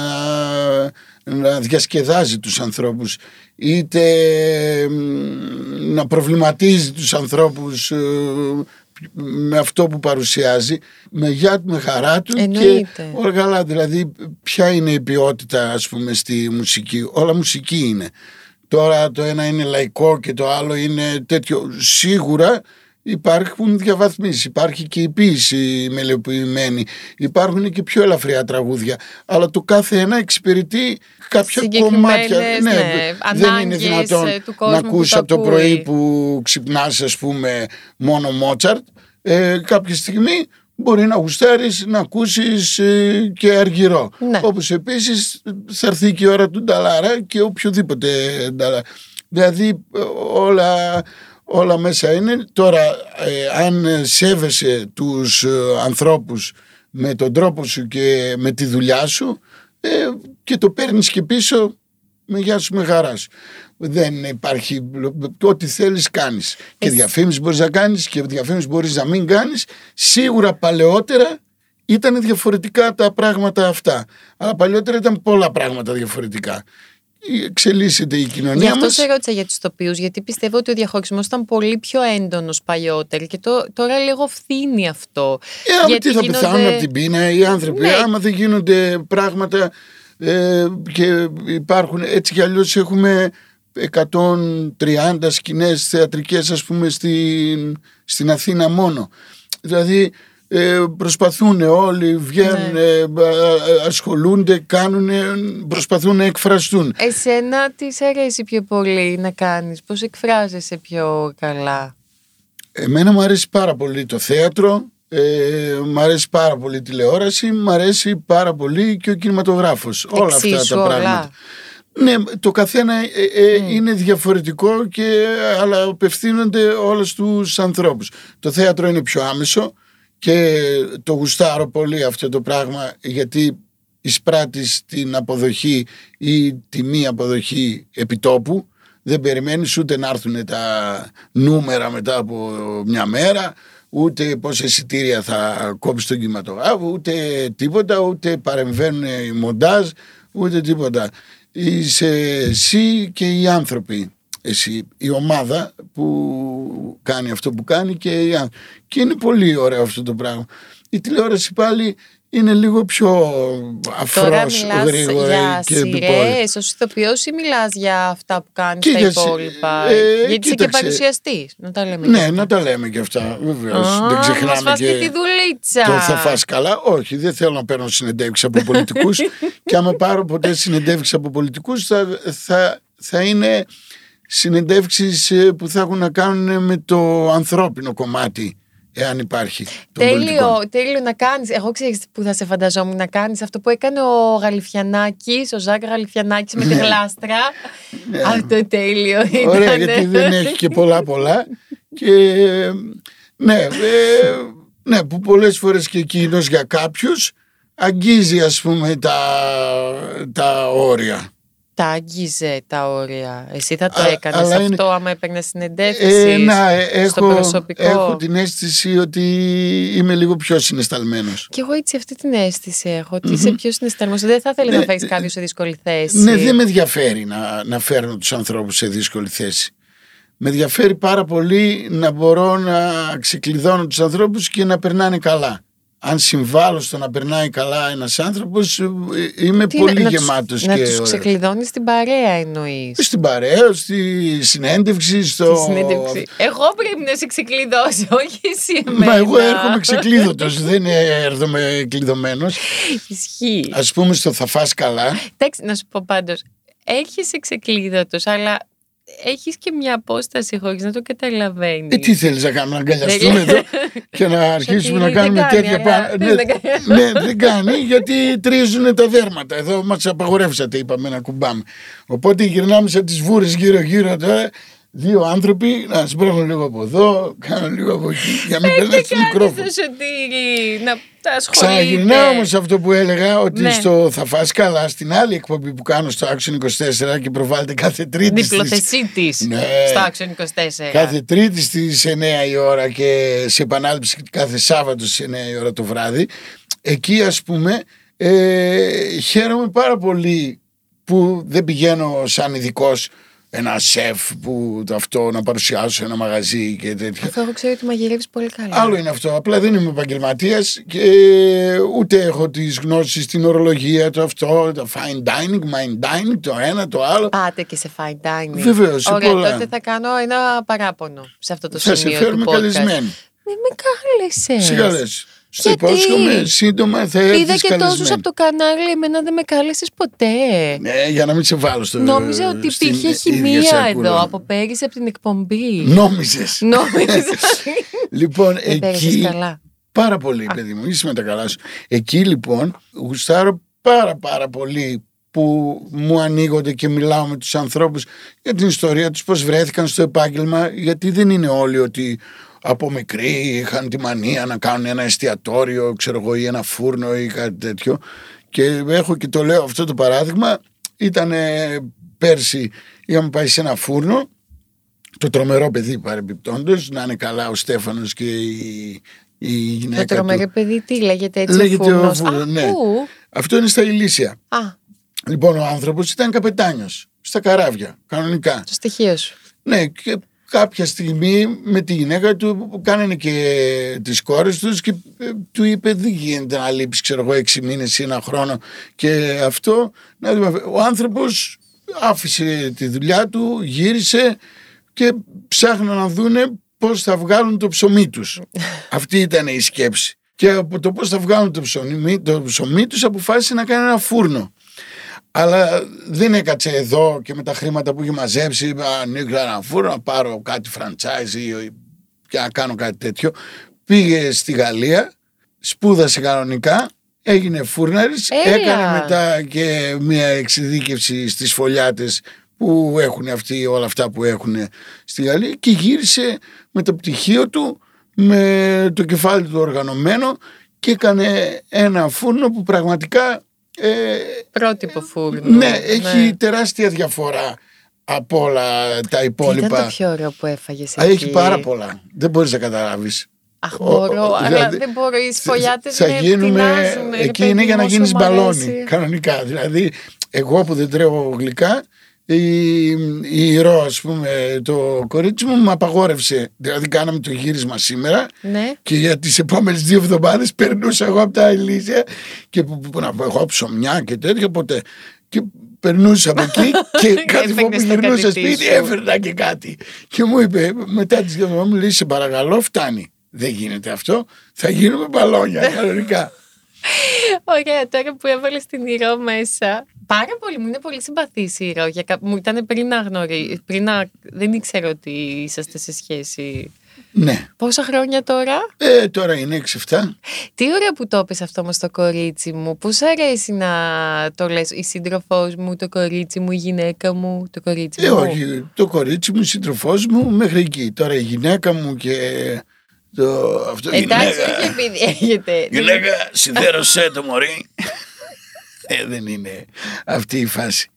να διασκεδάζει τους ανθρώπους, είτε μ, να προβληματίζει τους ανθρώπους ε, με αυτό που παρουσιάζει με γιά του, με χαρά του Εννοείται. και όλα καλά. Δηλαδή ποια είναι η ποιότητα ας πούμε στη μουσική; Όλα μουσική είναι. Τώρα το ένα είναι λαϊκό και το άλλο είναι τέτοιο. Σίγουρα υπάρχουν διαβαθμίσεις υπάρχει και η ποίηση μελοποιημένη υπάρχουν και πιο ελαφριά τραγούδια αλλά το κάθε ένα εξυπηρετεί κάποια Συγκεκριμένες, κομμάτια ναι, δεν είναι ανάγκες, δυνατόν ε, του κόσμου να που ακούσει το από το ακούει. πρωί που ξυπνάς ας πούμε μόνο Μότσαρτ ε, κάποια στιγμή μπορεί να γουστάρεις να ακούσεις ε, και αργυρό Ναι. όπως επίσης θα έρθει και η ώρα του Νταλάρα και οποιοδήποτε Νταλάρα δηλαδή ε, όλα, όλα μέσα είναι τώρα ε, αν σέβεσαι τους ε, ανθρώπους με τον τρόπο σου και με τη δουλειά σου ε, και το παίρνεις και πίσω με γεια σου με χαράς σου. Δεν υπάρχει ό,τι θέλεις κάνεις. Και Εσύ- διαφήμιση μπορείς να κάνεις και διαφήμιση μπορείς να μην κάνεις. Σίγουρα παλαιότερα ήταν διαφορετικά τα πράγματα αυτά. Αλλά παλιότερα ήταν πολλά πράγματα διαφορετικά. Εξελίσσεται η Γι' κοινωνία αυτό μας. σε ρώτησα για τους τοπίους, γιατί πιστεύω ότι ο διαχωρισμός ήταν πολύ πιο έντονος παλιότερα και το, τώρα λίγο φθήνει αυτό. Ε, άμα Γιατί τι θα γίνονται- πεθάνουν από την πείνα οι άνθρωποι. Ναι. Άμα δεν γίνονται πράγματα ε, και υπάρχουν έτσι κι αλλιώς έχουμε 130 σκηνές θεατρικές ας πούμε στην, στην Αθήνα μόνο. Δηλαδή ε, προσπαθούν όλοι, βγαίνουν, Ναι. ε, α- ασχολούνται, κάνουν, προσπαθούν να εκφραστούν. Εσένα τι σε αρέσει πιο πολύ να κάνεις, πώς εκφράζεσαι πιο καλά; Εμένα μου αρέσει πάρα πολύ το θέατρο, ε, μου αρέσει πάρα πολύ η τηλεόραση, μου αρέσει πάρα πολύ και ο κινηματογράφος. Όλα αυτά Εξίσου τα όλα. πράγματα. Ναι, το καθένα ε, ε, είναι διαφορετικό και, αλλά απευθύνονται όλα στους ανθρώπους. Το θέατρο είναι πιο άμεσο και το γουστάρω πολύ αυτό το πράγμα γιατί εισπράττεις την αποδοχή ή τη μη αποδοχή επιτόπου. δεν περιμένεις ούτε να έρθουν τα νούμερα μετά από μια μέρα, ούτε πόσα εισιτήρια θα κόψει τον κινηματογράφο, ούτε τίποτα, ούτε παρεμβαίνουν οι μοντάζ, ούτε τίποτα. Είσαι εσύ και οι άνθρωποι. Εσύ, η ομάδα που κάνει αυτό που κάνει και, οι άνθρωποι. και είναι πολύ ωραίο αυτό το πράγμα. Η τηλεόραση πάλι είναι λίγο πιο αφρός, γρήγορα για και σειρές, επιπόλαια. ως ηθοποιός ή μιλάς για αυτά που κάνεις Και τα για σι- υπόλοιπα; ε, Γιατί είσαι και κοίταξε. παρουσιαστής. Να τα λέμε. Ναι, να τα λέμε και αυτά, βεβαίως. Α, Δεν μας ξεχνάμε φας και τη και δουλίτσα. το θα φας καλά. Όχι, δεν θέλω να παίρνω συνεντεύξεις από πολιτικούς και άμα πάρω ποτέ συνεντεύξεις από πολιτικούς θα, θα, θα είναι συνεντεύξεις ε, που θα έχουν να κάνουν με το ανθρώπινο κομμάτι, εάν υπάρχει. των πολιτικών. Τέλειο, τέλειο να κάνεις. Εγώ ξέρεις που θα σε φανταζόμουν να κάνεις αυτό που έκανε ο Γαλιφιανάκης, ο Ζάκ Γαλιφιανάκης με τη γλάστρα. Αυτό τέλειο ήταν. Ναι. Ωραία, γιατί δεν έχει και πολλά πολλά. Και ε, ναι, ε, ναι, που πολλές φορές και εκείνος για κάποιους αγγίζει ας πούμε τα, τα όρια. Τα άγγιζε τα όρια. Εσύ θα το Α- έκανες αλλά αυτό είναι- άμα έπαιρνες συνεντεύξεις Ε, να, ε, στο έχω, προσωπικό; έχω την αίσθηση ότι είμαι λίγο πιο συναισθαλμένος. Και εγώ έτσι αυτή την αίσθηση έχω, ότι είσαι πιο συναισθαλμένος. Δεν θα ήθελε Ναι, να φέρεις ε, κάποιος σε δύσκολη θέση. Ναι, δεν με ενδιαφέρει να, να φέρνω τους ανθρώπους σε δύσκολη θέση. Με ενδιαφέρει πάρα πολύ να μπορώ να ξεκλειδώνω τους ανθρώπους και να περνάνε καλά. Αν συμβάλλω στο να περνάει καλά ένας άνθρωπος, ε, είμαι Τι, πολύ να τους- γεμάτος Να και τους ωραίος. ξεκλειδώνεις την παρέα εννοείς; Στην παρέα, στη συνέντευξη, στο... Στη συνέντευξη. Εγώ πρέπει να σε ξεκλειδώσω, όχι εσύ εμένα. Μα εγώ έρχομαι ξεκλείδωτος, δεν έρχομαι κλειδωμένος. Ισχύει. Ας πούμε στο θα φας καλά. Εντάξει, να σου πω πάντως, έρχεσαι ξεκλείδωτος, αλλά έχεις και μια απόσταση χωρίς να το καταλαβαίνεις. Ε, τι θέλεις να κάνουμε, να αγκαλιαστούμε Δεν- εδώ και να αρχίσουμε να δεν κάνουμε κάνει, τέτοια αλλά πάνω. δεν Ναι, δεν κάνει. ναι, δεν κάνει γιατί τρίζουν τα δέρματα. Εδώ μας απαγορεύσατε, είπαμε να κουμπάμε. Οπότε γυρνάμε σαν τις βούρες γύρω-γύρω τώρα. Δύο άνθρωποι να σπρώχνουν λίγο από εδώ, κάνουν λίγο από εκεί για να μην περνάει στο Κάνεις μικρόφωνο. το σωτήρι, να τα ασχολείται. Ξαναγυρνάω όμω αυτό που έλεγα ότι Ναι. στο θα φας καλά στην άλλη εκπομπή που κάνω στο Action 24 και προβάλλεται κάθε τρίτη στις- Διπλοθεσή της Ναι. στο Action 24. Κάθε Τρίτη στις 9 η ώρα και σε επανάληψη κάθε Σάββατο στις 9 η ώρα το βράδυ. Εκεί ας πούμε ε, χαίρομαι πάρα πολύ που δεν πηγαίνω σαν ειδικός ένα σεφ που το αυτό να παρουσιάσω ένα μαγαζί και τέτοια. Αφού εγώ ξέρω ότι μαγειρεύεις πολύ καλά. Άλλο είναι αυτό. Απλά δεν είμαι επαγγελματίας και ούτε έχω τις γνώσεις στην ορολογία, το αυτό, το fine dining, mind dining, το ένα, το άλλο. Πάτε και σε fine dining. Βεβαίως, σε Ωραία, πολλά. τότε θα κάνω ένα παράπονο σε αυτό το Θα σε σημείο φέρουμε του podcast. καλεσμένοι. Μην με κάλεσες. Σιγά λες. Στο Γιατί; υπόσχομαι, σύντομα θα έρθεις Είδα και καλεσμένη. τόσους από το κανάλι, εμένα δεν με κάλεσες ποτέ. Ναι, για να μην σε βάλω στο Νόμιζα ότι στην υπήρχε ίδια χημεία σακούλα. εδώ από πέρυσι από την εκπομπή. Νόμιζες. Νόμιζα. Λοιπόν, Δεν πέρασες εκεί. καλά. Πάρα πολύ, παιδί μου, είσαι με τα καλά σου. Εκεί λοιπόν γουστάρω πάρα πάρα πολύ που μου ανοίγονται και μιλάω με τους ανθρώπους για την ιστορία τους, πώς βρέθηκαν στο επάγγελμα, γιατί δεν είναι όλοι ότι από μικροί είχαν τη μανία να κάνουν ένα εστιατόριο, ξέρω εγώ, ή ένα φούρνο ή κάτι τέτοιο. Και έχω και το λέω αυτό το παράδειγμα, ήταν πέρσι, είχαμε πάει σε ένα φούρνο το τρομερό παιδί παρεμπιπτόντως, να είναι καλά ο Στέφανος και η, η γυναίκα Το τρομερό του. παιδί τι λέγεται έτσι Λέγεται ο ο φούρνος; φούρνος, Α, ναι. πού; Αυτό είναι στα Ηλίσια. Α, Λοιπόν, ο άνθρωπος ήταν καπετάνιος, στα καράβια, κανονικά. το στοιχείο σου. Ναι, και κάποια στιγμή με τη γυναίκα του που κάνανε και τις κόρες τους και ε, του είπε δεν γίνεται να λείπεις ξέρω εγώ έξι μήνες ή ένα χρόνο και αυτό να δούμε. ο άνθρωπος άφησε τη δουλειά του γύρισε και ψάχναν να δούνε πώς θα βγάλουν το ψωμί τους. Αυτή ήταν η σκέψη. Και από το πώς θα βγάλουν το ψωμί, το ψωμί τους αποφάσισε να κάνει ένα φούρνο αλλά δεν έκατσε εδώ και με τα χρήματα που είχε μαζέψει είπα, ανοίξω ένα φούρνο να πάρω κάτι franchise ή- και να κάνω κάτι τέτοιο. Πήγε στη Γαλλία, σπούδασε κανονικά, έγινε φούρναρης, Έλα. έκανε μετά και μια εξειδίκευση στις φωλιάτες που έχουν αυτοί όλα αυτά που έχουν στη Γαλλία και γύρισε με το πτυχίο του με το κεφάλι του οργανωμένο και έκανε ένα φούρνο που πραγματικά ε, Πρότυπο φούρνο. ναι, έχει τεράστια διαφορά από όλα τα Τι υπόλοιπα. ήταν το πιο ωραίο που έφαγες Α, Έχει πάρα πολλά. Δεν μπορείς να καταλάβεις. Αχ, Ο- μπορώ, ο- αλλά δηλαδή, δεν μπορώ. Οι σφολιάτε Θα με γίνουμε. πεινάζουν, ρε Εκεί παιδί είναι για μου, να όσο γίνεις μ' μπαλόνι. αρέσει. Κανονικά. Δηλαδή, εγώ που δεν τρώω γλυκά, η, η Ρο, ας πούμε, το κορίτσι μου, μου απαγόρευσε. Δηλαδή, κάναμε το γύρισμα σήμερα Ναι. και για τις επόμενες δύο εβδομάδες περνούσα εγώ από τα Ελίζια και που, που, να πω, εγώ ψωμιά και τέτοια ποτέ. Και περνούσα από εκεί και κάτι φορά που Έφερνες το γυρνούσα κάτι σπίτι σου. έφερνα και κάτι. Και μου είπε μετά τι δύο εβδομάδε, μου λέει σε παρακαλώ, φτάνει. Δεν γίνεται αυτό. Θα γίνουμε μπαλόνια κανονικά. Ωραία, τώρα που έβαλες την Ηρώ μέσα. Πάρα πολύ, μου είναι πολύ συμπαθής η Ηρώ. Για κα- Μου ήταν πριν να γνωρί... πριν να... Δεν ήξερα ότι είσαστε σε σχέση. ναι. Πόσα χρόνια τώρα; Ε, τώρα είναι 6-7. Τι ωραία που το είπες αυτό όμως το κορίτσι μου. Πώς αρέσει να το λες η σύντροφός μου, το κορίτσι μου, η γυναίκα μου, το κορίτσι Ε, μου; όχι. Το κορίτσι μου, σύντροφός μου, μέχρι εκεί. Τώρα η γυναίκα μου και. Το, αυτό, Εντάξει, γυναίκα, όχι επειδή έχετε. γυναίκα, σιδέρωσέ το μωρή. Ε, δεν είναι αυτή η φάση.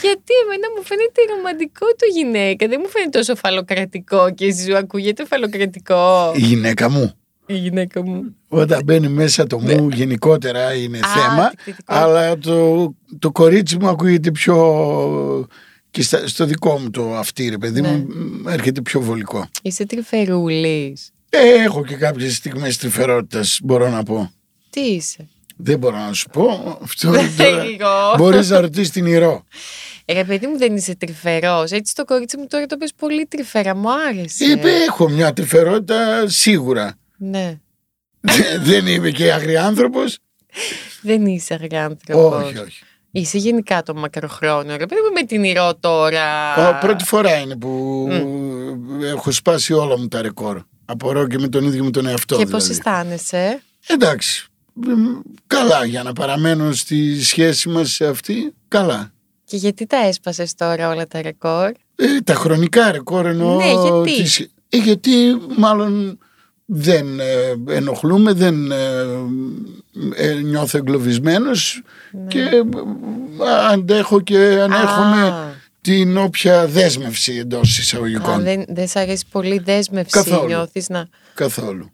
Γιατί εμένα μου φαίνεται ρομαντικό το γυναίκα. Δεν μου φαίνεται τόσο φαλοκρατικό και σου ακούγεται φαλοκρατικό. Η γυναίκα μου, Η γυναίκα μου. όταν μπαίνει μέσα το μου γενικότερα είναι Α, θέμα, τυπικό. αλλά το, το κορίτσι μου ακούγεται πιο και στα- στο δικό μου το αυτή ρε παιδί μου μ, έρχεται πιο βολικό. Είσαι τρυφερούλης. Ε, έχω και κάποιες στιγμές τρυφερότητας μπορώ να πω. Τι είσαι; Δεν μπορώ να σου πω. Αυτό Δεν τώρα λίγο. μπορείς να ρωτήσεις την Ηρώ. Ε, Ρε παιδί μου δεν είσαι τρυφερός. Έτσι το κορίτσι μου τώρα το πες πολύ τρυφερά. Μου άρεσε. Είπε, έχω μια τρυφερότητα σίγουρα. Ναι. Δεν είμαι και αγριάνθρωπος. Δεν είσαι αγριάνθρωπος. Όχι, όχι. Είσαι γενικά το μακροχρόνιο. Ρε παιδί μου με την ηρώ τώρα. Ο, πρώτη φορά είναι που έχω σπάσει όλα μου τα ρεκόρ. Απορώ και με τον ίδιο μου τον εαυτό. Και δηλαδή. πώς αισθάνεσαι; Εντάξει. Μ, Καλά για να παραμένω στη σχέση μας αυτή. Καλά. Και γιατί τα έσπασες τώρα όλα τα ρεκόρ; Ε, τα χρονικά ρεκόρ εννοώ. Ναι, γιατί; τις- ε, γιατί μάλλον δεν ε, ενοχλούμε, δεν ε, ε, νιώθω εγκλωβισμένος Ναι. και ε, αντέχω και ανέχομαι Α. την όποια δέσμευση εντός Α, εισαγωγικών. δεν, δεν σ' αρέσει πολύ η δέσμευση. Καθόλου. Νιώθεις να. Καθόλου.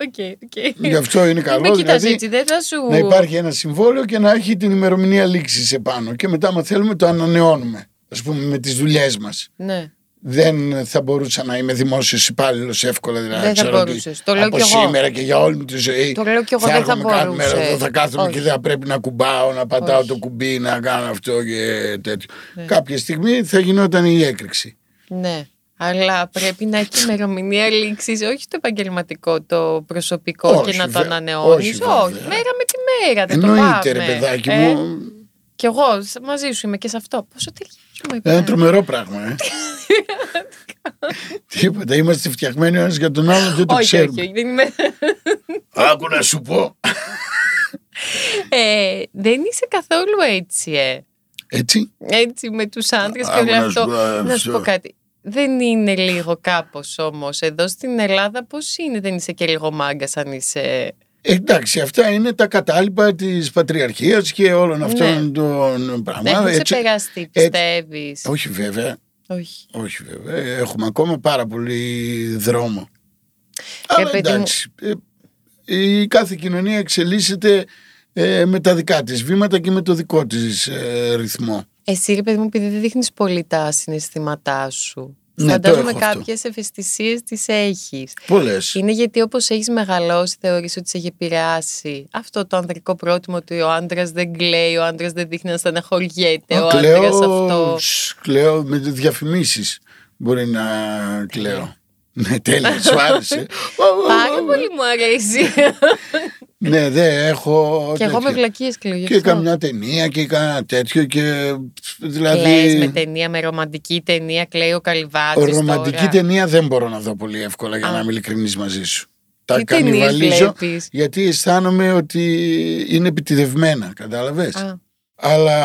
Ok, ok. Γι' αυτό είναι Μην καλό με κοιτάς δηλαδή έτσι, δεν θα σου. να υπάρχει ένα συμβόλαιο και να έχει την ημερομηνία λήξης επάνω και μετά άμα θέλουμε το ανανεώνουμε. Ας πούμε με τις δουλειές μας. Ναι. δεν θα μπορούσα να είμαι δημόσιος υπάλληλος εύκολα. Δηλαδή, Δεν θα ξέρω ότι μπορούσες. Το λέω από κι εγώ. σήμερα και για όλη μου τη ζωή. Το λέω κι εγώ, δεν θα έρχομαι κάθε μέρα μπορούσες. εδώ, θα κάθομαι Όχι. και δεν θα πρέπει να κουμπάω, να πατάω Όχι. το κουμπί, να κάνω αυτό και τέτοιο. Ναι. Κάποια στιγμή θα γινόταν η έκρηξη. Ναι. Αλλά πρέπει να έχει ημερομηνία λήξης, όχι το επαγγελματικό, το προσωπικό Όχι, και να το βε- ανανεώνεις. όχι, Όχι, βέβαια. μέρα με τη μέρα. Δεν το Εννοείται, πάμε. ρε παιδάκι Ε, μου. Κι εγώ σ- μαζί σου είμαι και σε αυτό. Πόσο ταιριάζουμε. Ένα πια. τρομερό πράγμα, ε. Τίποτα. Είμαστε φτιαγμένοι ο ένας για τον άλλον, δεν το όχι, ξέρουμε. όχι, όχι, δεν είμαι. Άκου να σου πω. Ε, δεν είσαι καθόλου έτσι, ε. Έτσι; Έτσι με τους άντρες και Άκου όλο να σου αυτό. πω, Να σου αυτό. πω κάτι. Δεν είναι λίγο κάπως όμως. Εδώ στην Ελλάδα πώς είναι, δεν είσαι και λίγο μάγκας αν είσαι... Ε, Εντάξει, αυτά είναι τα κατάλοιπα της πατριαρχίας και όλων αυτών Ναι. των Δεν πραγμάτων. έχουν Έτσι- ξεπεραστεί, πιστεύεις; Όχι βέβαια. Όχι. Όχι βέβαια. Έχουμε ακόμα πάρα πολύ δρόμο. Αλλά παιδί μου- εντάξει. ε, Η κάθε κοινωνία εξελίσσεται ε, με τα δικά της βήματα και με το δικό της ε, ρυθμό. Εσύ ρε παιδί μου, επειδή δεν δείχνεις πολύ τα συναισθήματά σου. Ναι, το Φαντάζομαι έχω αυτό. κάποιες ευαισθησίες τις έχεις. Πολλές. Είναι γιατί όπως έχεις μεγαλώσει θεωρείς ότι σε έχει επηρεάσει αυτό το ανδρικό πρότιμο ότι ο άντρας δεν κλαίει, ο άντρας δεν δείχνει να στεναχωριέται, ο κλαίω, άντρας αυτό. σ, κλαίω με διαφημίσεις. Μπορεί να κλαίω. Ναι, τέλεια, σου άρεσε. Πάρα πολύ μου αρέσει. Ναι, δεν έχω. και εγώ με τέτοια. βλακίες κλαίω. γι' Και αυτό. καμιά ταινία και κάνα τέτοιο και δηλαδή. Κλαις με ταινία, με ρομαντική ταινία, κλαίει ο Καλυβάτης Ρομαντική τώρα. ταινία δεν μπορώ να δω πολύ εύκολα για Α. να είμαι ειλικρινής μαζί σου. Τα Τι ταινίες κανιβαλίζω βλέπεις; γιατί αισθάνομαι ότι είναι επιτιδευμένα, κατάλαβες; Α, Αλλά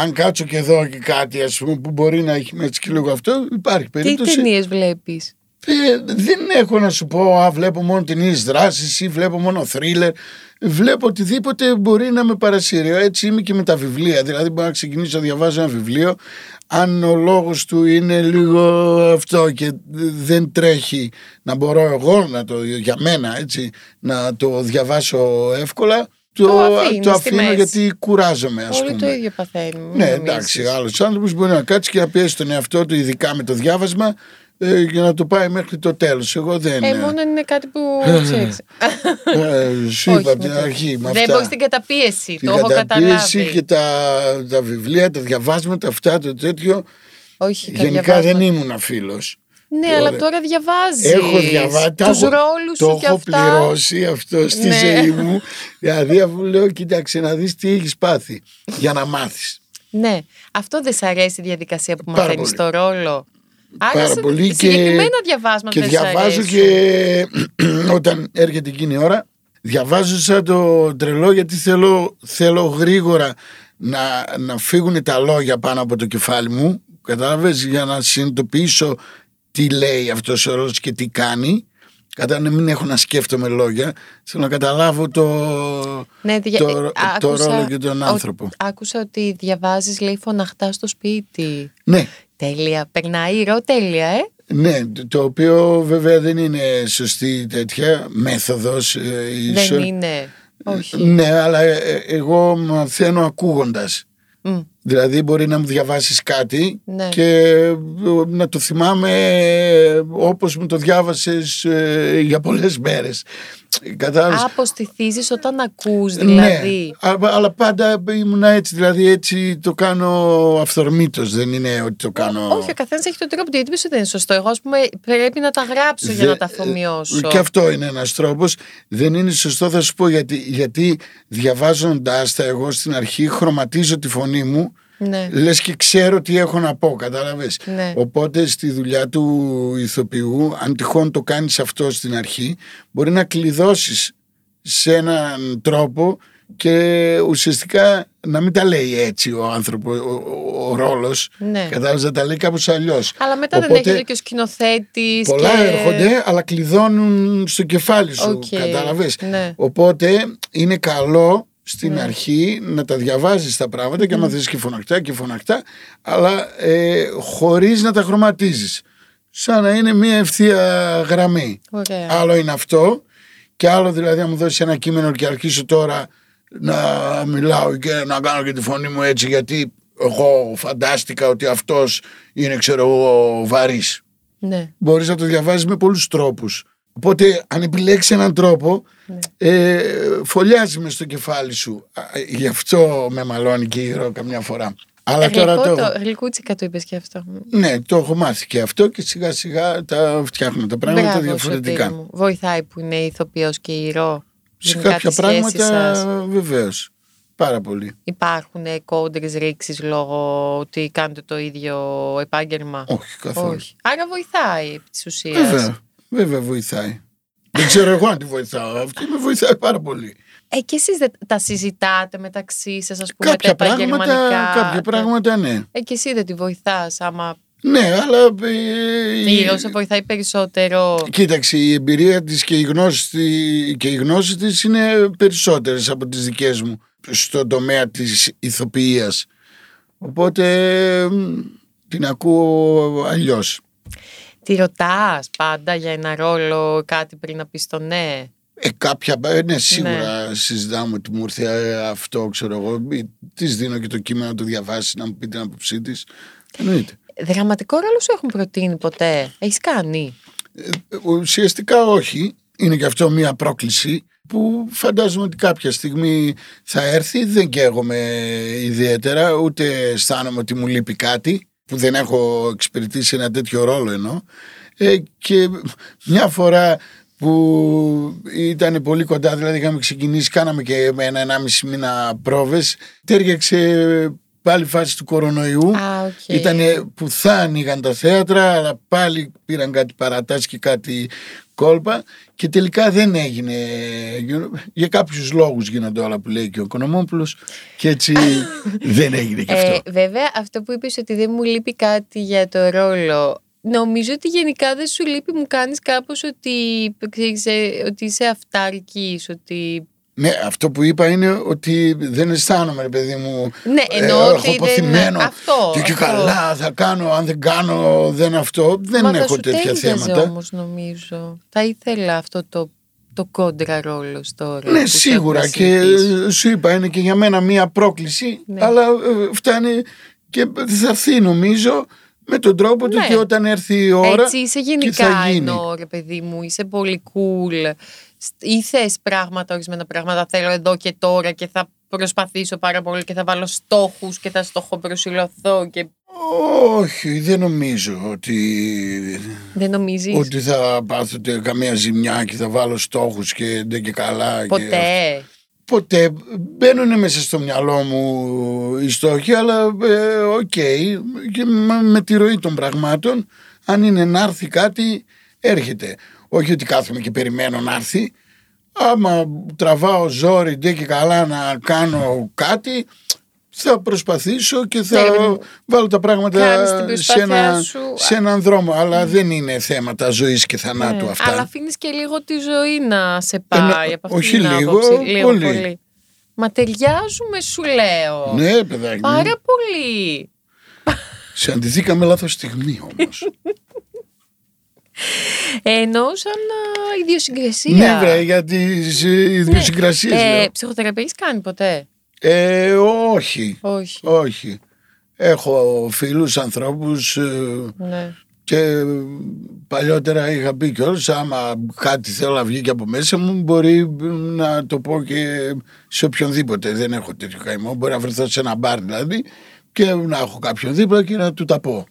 αν κάτσω και δω και κάτι ας πούμε που μπορεί να έχει μέσα και λίγο αυτό υπάρχει τι περίπτωση. ταινίες βλέπεις; Ε, δεν έχω να σου πω, α, βλέπω μόνο την δράση ή βλέπω μόνο θρίλερ. Βλέπω οτιδήποτε μπορεί να με παρασύρει. Έτσι είμαι και με τα βιβλία. Δηλαδή, μπορώ να ξεκινήσω να διαβάζω ένα βιβλίο. Αν ο λόγος του είναι λίγο αυτό και δεν τρέχει να μπορώ εγώ να το, για μένα έτσι, να το διαβάσω εύκολα, το, το, αφήνω γιατί κουράζομαι, ας πούμε. Όλοι το ίδιο παθαίνουμε. Ναι, εντάξει. Άλλος άνθρωπος μπορεί να κάτσει και να πιέσει τον εαυτό του, ειδικά με το διάβασμα, ε, για να το πάει μέχρι το τέλος. Εγώ δεν. Ε, μόνο είναι κάτι που ξέρεις. Ε, σου είπα από την αρχή. δεν μπορείς την καταπίεση. το έχω καταλάβει. και τα, τα βιβλία, τα διαβάσματα, αυτά το τέτοιο. Όχι, Γενικά δεν ήμουν φίλος. Ναι, τώρα, αλλά τώρα διαβάζεις. Έχω διαβάσει. Τους ρόλους σου το και έχω πληρώσει αυτό στη ναι. ζωή μου. δηλαδή, αφού λέω, κοίταξε να δεις τι έχεις πάθει για να μάθεις. Ναι. Αυτό δεν σ' αρέσει η διαδικασία που μαθαίνεις το ρόλο. Άρα πάρα πολύ συγκεκριμένα και, διαβάσματα και διαβάζω και όταν έρχεται εκείνη η ώρα διαβάζω σαν το τρελό γιατί θέλω, θέλω γρήγορα να, να φύγουν τα λόγια πάνω από το κεφάλι μου κατάλαβες για να συνειδητοποιήσω τι λέει αυτός ο ρόλος και τι κάνει Κατά να μην έχω να σκέφτομαι λόγια, θέλω να καταλάβω το, ναι, δια... το, ε, το ρόλο και τον άνθρωπο. Ο, άκουσα ότι διαβάζεις λέει φωναχτά στο σπίτι. Ναι. Τέλεια. Περνάει ρο τέλεια, ε. Ναι, το οποίο βέβαια δεν είναι σωστή τέτοια μέθοδος ε, Δεν είναι. Όχι. Ναι, αλλά ε, ε, εγώ μαθαίνω ακούγοντας. Δηλαδή μπορεί να μου διαβάσεις κάτι ναι. και να το θυμάμαι όπως μου το διάβασες για πολλές μέρες. Κατάλαβες; Αποστηθίζεις όταν ακούς δηλαδή. Ναι, αλλά πάντα ήμουν έτσι, δηλαδή έτσι το κάνω αυθορμήτως, δεν είναι ότι το κάνω... όχι, ο καθένας έχει τον τρόπο, γιατί δεν είναι σωστό. Εγώ ας πούμε πρέπει να τα γράψω για να τα αφομοιώσω. Και αυτό είναι ένας τρόπος. Δεν είναι σωστό θα σου πω γιατί, γιατί διαβάζοντάς τα εγώ στην αρχή χρωματίζω τη φωνή μου ναι. λες και ξέρω τι έχω να πω κατάλαβες ναι. οπότε στη δουλειά του ηθοποιού αν τυχόν το κάνεις αυτό στην αρχή μπορεί να κλειδώσεις σε έναν τρόπο και ουσιαστικά να μην τα λέει έτσι ο άνθρωπο, ο, ο, ρόλος ναι. κατάλαβες να τα λέει κάπως αλλιώς αλλά μετά Οπότε, δεν έχει και ο σκηνοθέτης. πολλά και... έρχονται αλλά κλειδώνουν στο κεφάλι σου okay. κατάλαβες ναι. οπότε είναι καλό στην ναι. αρχή να τα διαβάζεις τα πράγματα και άμα θες και φωνακτά και φωνακτά αλλά ε, χωρίς να τα χρωματίζεις σαν να είναι μια ευθεία γραμμή Ωραία. άλλο είναι αυτό και άλλο δηλαδή αν μου δώσεις ένα κείμενο και αρχίσω τώρα να μιλάω και να κάνω και τη φωνή μου έτσι γιατί εγώ φαντάστηκα ότι αυτός είναι ξέρω εγώ βαρύς ναι. μπορείς να το διαβάζεις με πολλούς τρόπους Οπότε αν επιλέξεις έναν τρόπο ναι. ε, φωλιάζει μες στο κεφάλι σου. Γι' αυτό με μαλώνει και η καμιά φορά. Αλλά τώρα το... το... Γλυκούτσικα το είπες και αυτό. Ναι, το έχω μάθει και αυτό και σιγά σιγά τα φτιάχνουμε τα πράγματα Μπράβο, διαφορετικά. Μου. Βοηθάει που είναι ηθοποιός και ηρωό. Σε κάποια πράγματα βεβαίως. Πάρα πολύ. Υπάρχουν κόντρες ρήξεις λόγω ότι κάνετε το ίδιο επάγγελμα; Όχι, καθόλου. Όχι. Άρα βοηθάει επί της ουσίας. Βέβαια. Βέβαια βοηθάει. Δεν ξέρω εγώ αν τη βοηθάω. Αυτή με βοηθάει πάρα πολύ. Ε, και εσείς τα συζητάτε μεταξύ σας, ας πούμε, κάποια τα πράγματα, κάποια πράγματα ναι. Ε, και εσύ δεν τη βοηθάς, άμα... Ναι, αλλά... Ε, η σε βοηθάει περισσότερο. Κοίταξε, η εμπειρία της και η γνώση, και η γνώση της είναι περισσότερες από τις δικές μου στον τομέα της ηθοποιίας. Οπότε την ακούω αλλιώς. Τη ρωτάς πάντα για ένα ρόλο κάτι πριν να πεις το ναι; Ε, κάποια, ε, ναι, σίγουρα ναι. συζητάμε ότι μου ήρθε ε, αυτό, ξέρω εγώ. Της δίνω και το κείμενο να το διαβάσει, να μου πει την άποψή της. Εννοείται. Δραματικό ρόλο σου έχουν προτείνει ποτέ; Έχεις κάνει; Ε, ουσιαστικά όχι. Είναι και αυτό μια πρόκληση που φαντάζομαι ότι κάποια στιγμή θα έρθει. Δεν καίγομαι ιδιαίτερα, ούτε αισθάνομαι ότι μου λείπει κάτι που δεν έχω εξυπηρετήσει ένα τέτοιο ρόλο ενώ ε, και μια φορά που ήταν πολύ κοντά, δηλαδή είχαμε ξεκινήσει, κάναμε και με ένα ενάμιση μήνα πρόβες, τέριαξε πάλι φάση του κορονοϊού. Ah, okay. Ήταν που θα ανοίγαν τα θέατρα, αλλά πάλι πήραν κάτι παρατάσεις και κάτι κόλπα και τελικά δεν έγινε. Για κάποιους λόγους γίνονται όλα που λέει και ο Οικονομόπουλος και έτσι δεν έγινε και αυτό. Ε, βέβαια αυτό που είπες ότι δεν μου λείπει κάτι για το ρόλο νομίζω ότι γενικά δεν σου λείπει, μου κάνεις κάπως ότι, ξέρεις, ε, ότι είσαι αυτάρκης, ότι Ναι, αυτό που είπα είναι ότι δεν αισθάνομαι, ρε παιδί μου. Ναι, ε, εννοώ έχω ότι δεν- αποθυμένο. αυτό, Και, και αυτό. καλά θα κάνω, αν δεν κάνω, δεν αυτό. Δεν Μα θα έχω σου τέτοια τέριαζε θέματα. όμως νομίζω. Θα ήθελα αυτό το, το κόντρα ρόλο τώρα. Ναι, που σε σίγουρα έχουμε και συνηθίσει. σου είπα είναι και για μένα μία πρόκληση Ναι. αλλά ε, φτάνει και θα έρθει νομίζω με τον τρόπο του Ναι. και όταν έρθει η ώρα Έτσι είσαι και γενικά θα γίνει. εννοώ ρε παιδί μου, είσαι πολύ cool. Σ- Ή θες πράγματα, ορισμένα πράγματα θέλω εδώ και τώρα και θα προσπαθήσω πάρα πολύ και θα βάλω στόχους και θα στοχοπροσιλωθώ και Όχι, δεν νομίζω ότι, δεν νομίζεις; ότι θα πάθω τε- καμία ζημιά και θα βάλω στόχους και δεν και καλά. και ποτέ; ποτέ μπαίνουν μέσα στο μυαλό μου οι στόχοι αλλά ε, οκ και με, με τη ροή των πραγμάτων αν είναι να έρθει κάτι έρχεται όχι ότι κάθομαι και περιμένω να έρθει άμα τραβάω ζόρι ντε και καλά να κάνω κάτι θα προσπαθήσω και θα Ναι, ρε παιδί μου. βάλω τα πράγματα Κάνεις την σε, προσπάθειά ένα, σου. σε έναν δρόμο αλλά δεν είναι θέματα ζωής και θανάτου Ναι, αυτά Αλλά αφήνεις και λίγο τη ζωή να σε πάει ναι, από αυτή όχι την λίγο, άποψη. Λίγο πολύ. Μα ταιριάζουμε, σου λέω. ναι παιδάκι μου. Πάρα πολύ. Συναντηθήκαμε λάθος στιγμή όμως. Ενώ σαν α, ιδιοσυγκρασία. ναι, βρε, για τις ε, ιδιοσυγκρασίες. Ε, λέω. ψυχοθεραπεία έχεις κάνει ποτέ; Ε, όχι, Όχι. όχι. Έχω φίλους, ανθρώπους ε, Ναι. και παλιότερα είχα πει κιόλας άμα κάτι θέλω να βγει και από μέσα μου μπορεί να το πω και σε οποιονδήποτε. Δεν έχω τέτοιο καημό. Μπορεί να βρεθώ σε ένα μπαρ δηλαδή και να έχω κάποιον δίπλα και να του τα πω.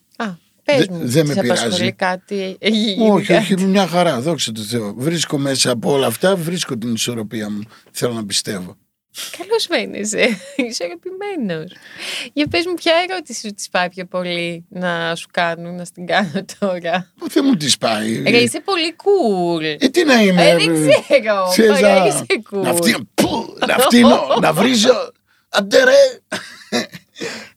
Α, πες Δε- μου. δεν με σε πειράζει. απασχολεί κάτι. έχει γίνει Όχι, κάτι. όχι, μια χαρά, δόξα τω Θεώ. Βρίσκω μέσα από όλα αυτά, βρίσκω την ισορροπία μου. Θέλω να πιστεύω. Καλώς φαίνεσαι. Ισορροπημένος. Για πες μου ποια ερώτηση σου της πάει πιο πολύ να σου κάνουν, να στην κάνω τώρα; Πού δεν μου τη πάει. Ρε, είσαι πολύ cool. Ε, τι να είμαι. Ε, δεν ξέρω. Ξέρεις, Ωραία, να- είσαι cool. Να φτύνω, πού, να φτύνω, να βρίζω. Αντέ ρε.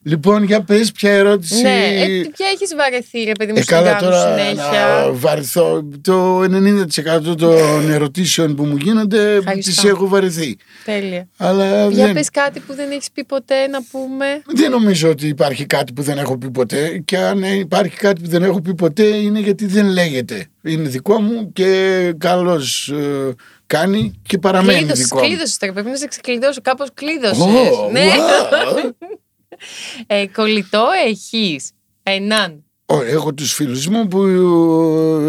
Λοιπόν, για πες ποια ερώτηση. Ναι, ε, τι- ποια έχεις βαρεθεί ρε παιδί μου Ε, στην καλά κάνω τώρα συνέχεια; να βαρεθώ. Το 90% των ερωτήσεων που μου γίνονται Ευχαριστώ. τις έχω βαρεθεί. Τέλεια. Αλλά Για δεν, πες κάτι που δεν έχεις πει ποτέ να πούμε. δεν νομίζω ότι υπάρχει κάτι που δεν έχω πει ποτέ και αν υπάρχει κάτι που δεν έχω πει ποτέ είναι γιατί δεν λέγεται. Είναι δικό μου και καλώς ε, κάνει και παραμένει Κλείδωσες, δικό μου. κλείδωσες τώρα. Πρέπει να σε ξεκλειδώσω. Κάπως κλείδωσες. Ω, ναι. wow. Ε, κολλητό έχεις; Έναν. Ω, Έχω τους φίλους μου που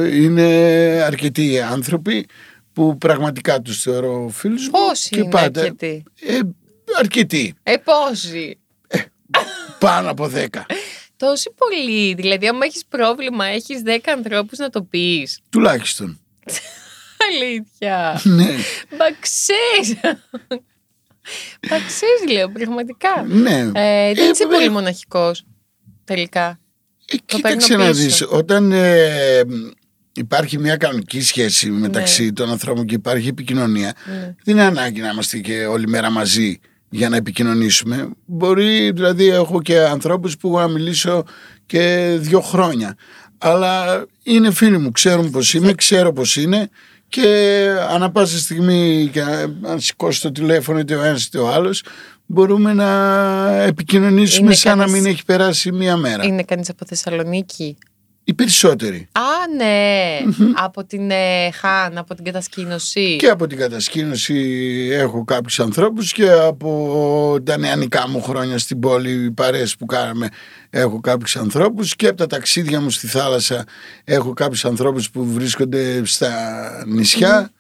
ε, είναι αρκετοί άνθρωποι που πραγματικά τους θεωρώ φίλους μου Πόσοι και είναι πάντα αρκετοί; ε, αρκετοί, Ε, πόσοι; πάνω από δέκα Τόσοι πολλοί. Δηλαδή, άμα έχεις πρόβλημα, έχεις 10 ανθρώπους να το πεις. τουλάχιστον. Αλήθεια. ναι, Μα ξέρεις. Μα ξέρεις, λέω, πραγματικά. ναι. Ε, δεν Ε, είσαι βέβαια. πολύ μοναχικός, τελικά. Ε, Το κοίταξε παίρνω να πίσω. δεις, όταν ε, υπάρχει μια κανονική σχέση μεταξύ Ναι. των ανθρώπων και υπάρχει επικοινωνία, Ναι. δεν είναι ανάγκη να είμαστε και όλη μέρα μαζί για να επικοινωνήσουμε. Μπορεί, δηλαδή, έχω και ανθρώπους που έχω να μιλήσω και δύο χρόνια. Αλλά είναι φίλοι μου, ξέρουν πώς είμαι, ξέρω πώς είναι και ανά πάσα στιγμή και αν σηκώσει το τηλέφωνο είτε ο ένας είτε ο άλλος μπορούμε να επικοινωνήσουμε Είναι σαν να κανείς- μην έχει περάσει μία μέρα. Είναι κανείς από Θεσσαλονίκη; Οι περισσότεροι. Α, ναι. από την ε, Χάν, από την κατασκήνωση. Και από την κατασκήνωση έχω κάποιους ανθρώπους και από τα νεανικά μου χρόνια στην πόλη, οι παρέες που κάναμε, έχω κάποιους ανθρώπους και από τα ταξίδια μου στη θάλασσα έχω κάποιους ανθρώπους που βρίσκονται στα νησιά.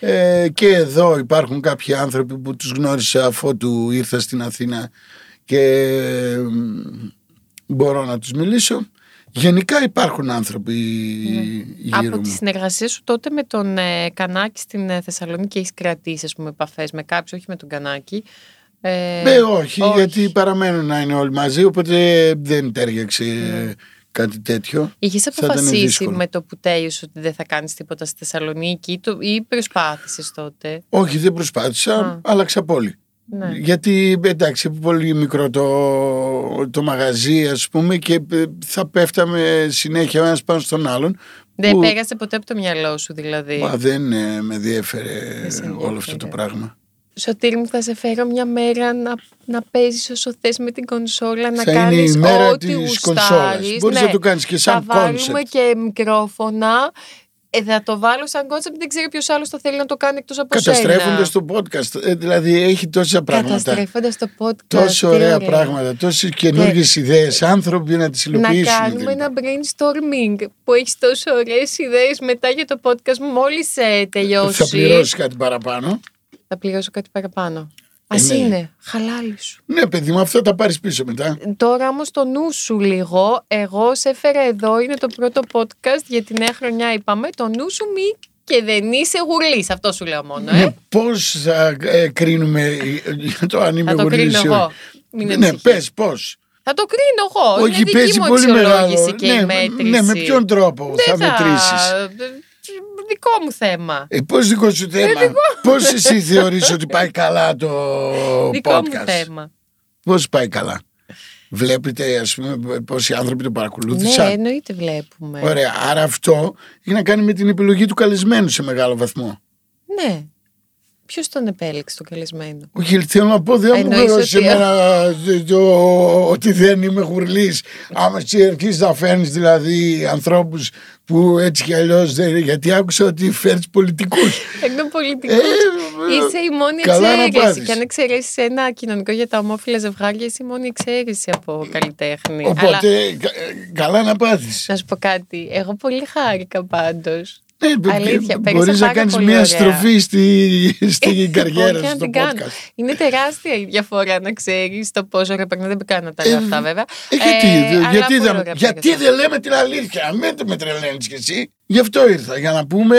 Ε, και εδώ υπάρχουν κάποιοι άνθρωποι που τους γνώρισα αφότου ήρθα στην Αθήνα και ε, μπορώ να τους μιλήσω. Γενικά υπάρχουν άνθρωποι γύρω από μου. τη συνεργασία σου τότε με τον ε, Κανάκη στην ε, Θεσσαλονίκη έχεις κρατήσει ας πούμε, επαφές με κάποιους, όχι με τον Κανάκη. Ε, Ναι, όχι, όχι. γιατί παραμένουν να είναι όλοι μαζί, οπότε δεν τέριαξε Ναι. κάτι τέτοιο. Είχες θα ήταν αποφασίσει δύσκολο. με το που τέλειωσε ότι δεν θα κάνεις τίποτα στη Θεσσαλονίκη ή, το, ή προσπάθησες τότε; Όχι, δεν προσπάθησα, Α. άλλαξα πόλη. Ναι. Γιατί εντάξει, πολύ μικρό το, το μαγαζί, ας πούμε, και ε, θα πέφταμε συνέχεια ο ένας πάνω στον άλλον. Δεν που- πέρασε ποτέ από το μυαλό σου δηλαδή; Μα δεν ε, με διέφερε Δεν σε όλο αυτό ενδιέφερε. το πράγμα. Σωτήρη μου θα σε φέρω μια μέρα να, να παίζεις όσο θες με την κονσόλα, να Θα είναι κάνεις η μέρα ό,τι της γουστάρεις. κονσόλας. Μπορείς Ναι. να το κάνεις και σαν Θα βάλουμε concept. και μικρόφωνα. Ε, θα το βάλω σαν concept, δεν ξέρω ποιος άλλος το θέλει να το κάνει εκτός από Καταστρέφοντα σένα. το podcast. Ε, δηλαδή έχει τόσα πράγματα. Καταστρέφοντας το podcast. Τόσο τι ωραία ωραία. πράγματα, τόσες καινούργιες ιδέες, άνθρωποι να τις Να υλοποιήσουν. κάνουμε δηλαδή. ένα brainstorming που έχεις τόσο ωραίες ιδέες μετά για το podcast μου μόλις ε, τελειώσει. Θα πληρώσεις κάτι παραπάνω. Θα πληρώσω κάτι παραπάνω. Ε, Ας ναι. είναι, χαλάλι σου. Ναι, παιδί μου, αυτό θα πάρεις πίσω μετά. Τώρα όμως το νου σου λίγο. Εγώ σε έφερα εδώ, είναι το πρώτο podcast για τη νέα χρονιά, είπαμε. Το νου σου μη και δεν είσαι γουρλής. Αυτό σου λέω μόνο, ε. Ναι, πώς θα ε, κρίνουμε ε, για το αν είμαι Θα το γουρλής κρίνω ή εγώ. όχι. Μην Ναι, ανησυχείς. πες πώς. Θα το κρίνω εγώ. Όχι, είναι δική παίζει μου πολύ αξιολόγηση μεγάλο. και η Ναι, μέτρηση. ναι, με ποιον τρόπο Δεν θα μετρήσεις; Δικό μου θέμα. Ε, Πώς δικό σου θέμα, Πώς εσύ θεωρείς ότι πάει καλά το Δικό μου podcast, θέμα. Πώς πάει καλά; Βλέπετε, ας πούμε, πόσοι άνθρωποι το Ναι, παρακολούθησαν. εννοείται βλέπουμε. Ωραία. Άρα αυτό έχει να κάνει με την επιλογή του καλεσμένου σε μεγάλο βαθμό. Ναι. Ποιος τον επέλεξε τον καλεσμένο; Όχι, θέλω να πω, δεν μου Εννοείς πει σε ότι- μένα το- το- ότι δεν είμαι γουρλής. Άμα εσύ αρχίσει να φέρνεις δηλαδή ανθρώπους που έτσι κι αλλιώς δεν. Γιατί άκουσα ότι φέρνεις πολιτικούς. Εκ των πολιτικών. Ε, Είσαι η μόνη καλά να εξαίρεση. πάθεις. Και αν εξαιρέσεις ένα κοινωνικό για τα ομόφυλα ζευγάρια, είσαι η μόνη εξαίρεση από καλλιτέχνη. Αλλά Οπότε, κα- καλά να πάθει. να σου πω κάτι. Εγώ πολύ χάρηκα πάντως. Ναι, Αλήθεια, πέρασα Μπορείς να πάρα κάνεις πολύ μια ωραία. στροφή στη, στην καριέρα Όχι να σου στο την κάνω. podcast. Είναι τεράστια η διαφορά να ξέρεις το πόσο ωραία περνά. Δεν κάνω να τα λέω Ε, αυτά βέβαια. Ε, γιατί, Ε, αλλά γιατί, πολύ δεν, ωραία γιατί πέρασα. δεν λέμε την αλήθεια, μην με τρελαίνεις κι εσύ. Γι' αυτό ήρθα, για να πούμε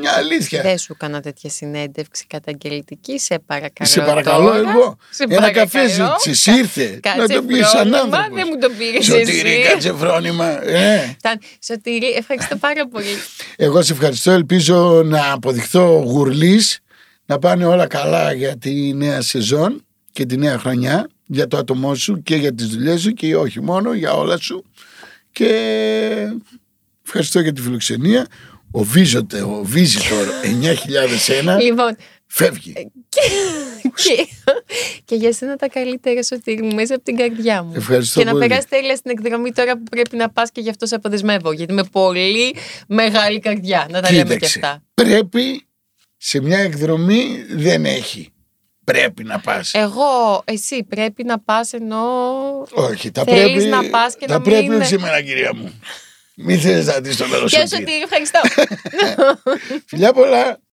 μια αλήθεια. Δεν σου έκανα τέτοια συνέντευξη καταγγελτική, σε παρακαλώ. Σε παρακαλώ τώρα. εγώ. Σε Ένα παρακαλώ. καφέ ζήτησες, ήρθε. να Κάτσε το πεις σαν φρόνημα, άνθρωπος. δεν μου το πήρες Σωτήρη, εσύ. κάτσε φρόνημα. Ε. Ταν- Σωτήρη, ευχαριστώ πάρα πολύ. Εγώ σε ευχαριστώ. Ελπίζω να αποδειχθώ γουρλής, να πάνε όλα καλά για τη νέα σεζόν και τη νέα χρονιά, για το άτομό σου και για τις δουλειές σου και όχι μόνο, για όλα σου. Και ευχαριστώ για τη φιλοξενία. Ο Βίζοτε, ο Βίζιτορ 9001 λοιπόν, φεύγει. και, και, και για σένα τα καλύτερα Σωτήρη μου μέσα από την καρδιά μου. Ευχαριστώ και πολύ. να περάσει τέλεια στην εκδρομή τώρα που πρέπει να πας και γι' αυτό σε αποδεσμεύω. Γιατί με πολύ μεγάλη καρδιά. Να τα λέμε και Κοίταξε, αυτά. πρέπει σε μια εκδρομή δεν έχει. Πρέπει να πας. Εγώ, εσύ πρέπει να πας ενώ Όχι, τα θέλεις πρέπει, να πας και τα να πρέπει μην... όχι σε μένα κυρία μου. Μην θέλεις να δεις το τέλος Γεια σου. Σωτήρη, ευχαριστώ. Φιλιά πολλά.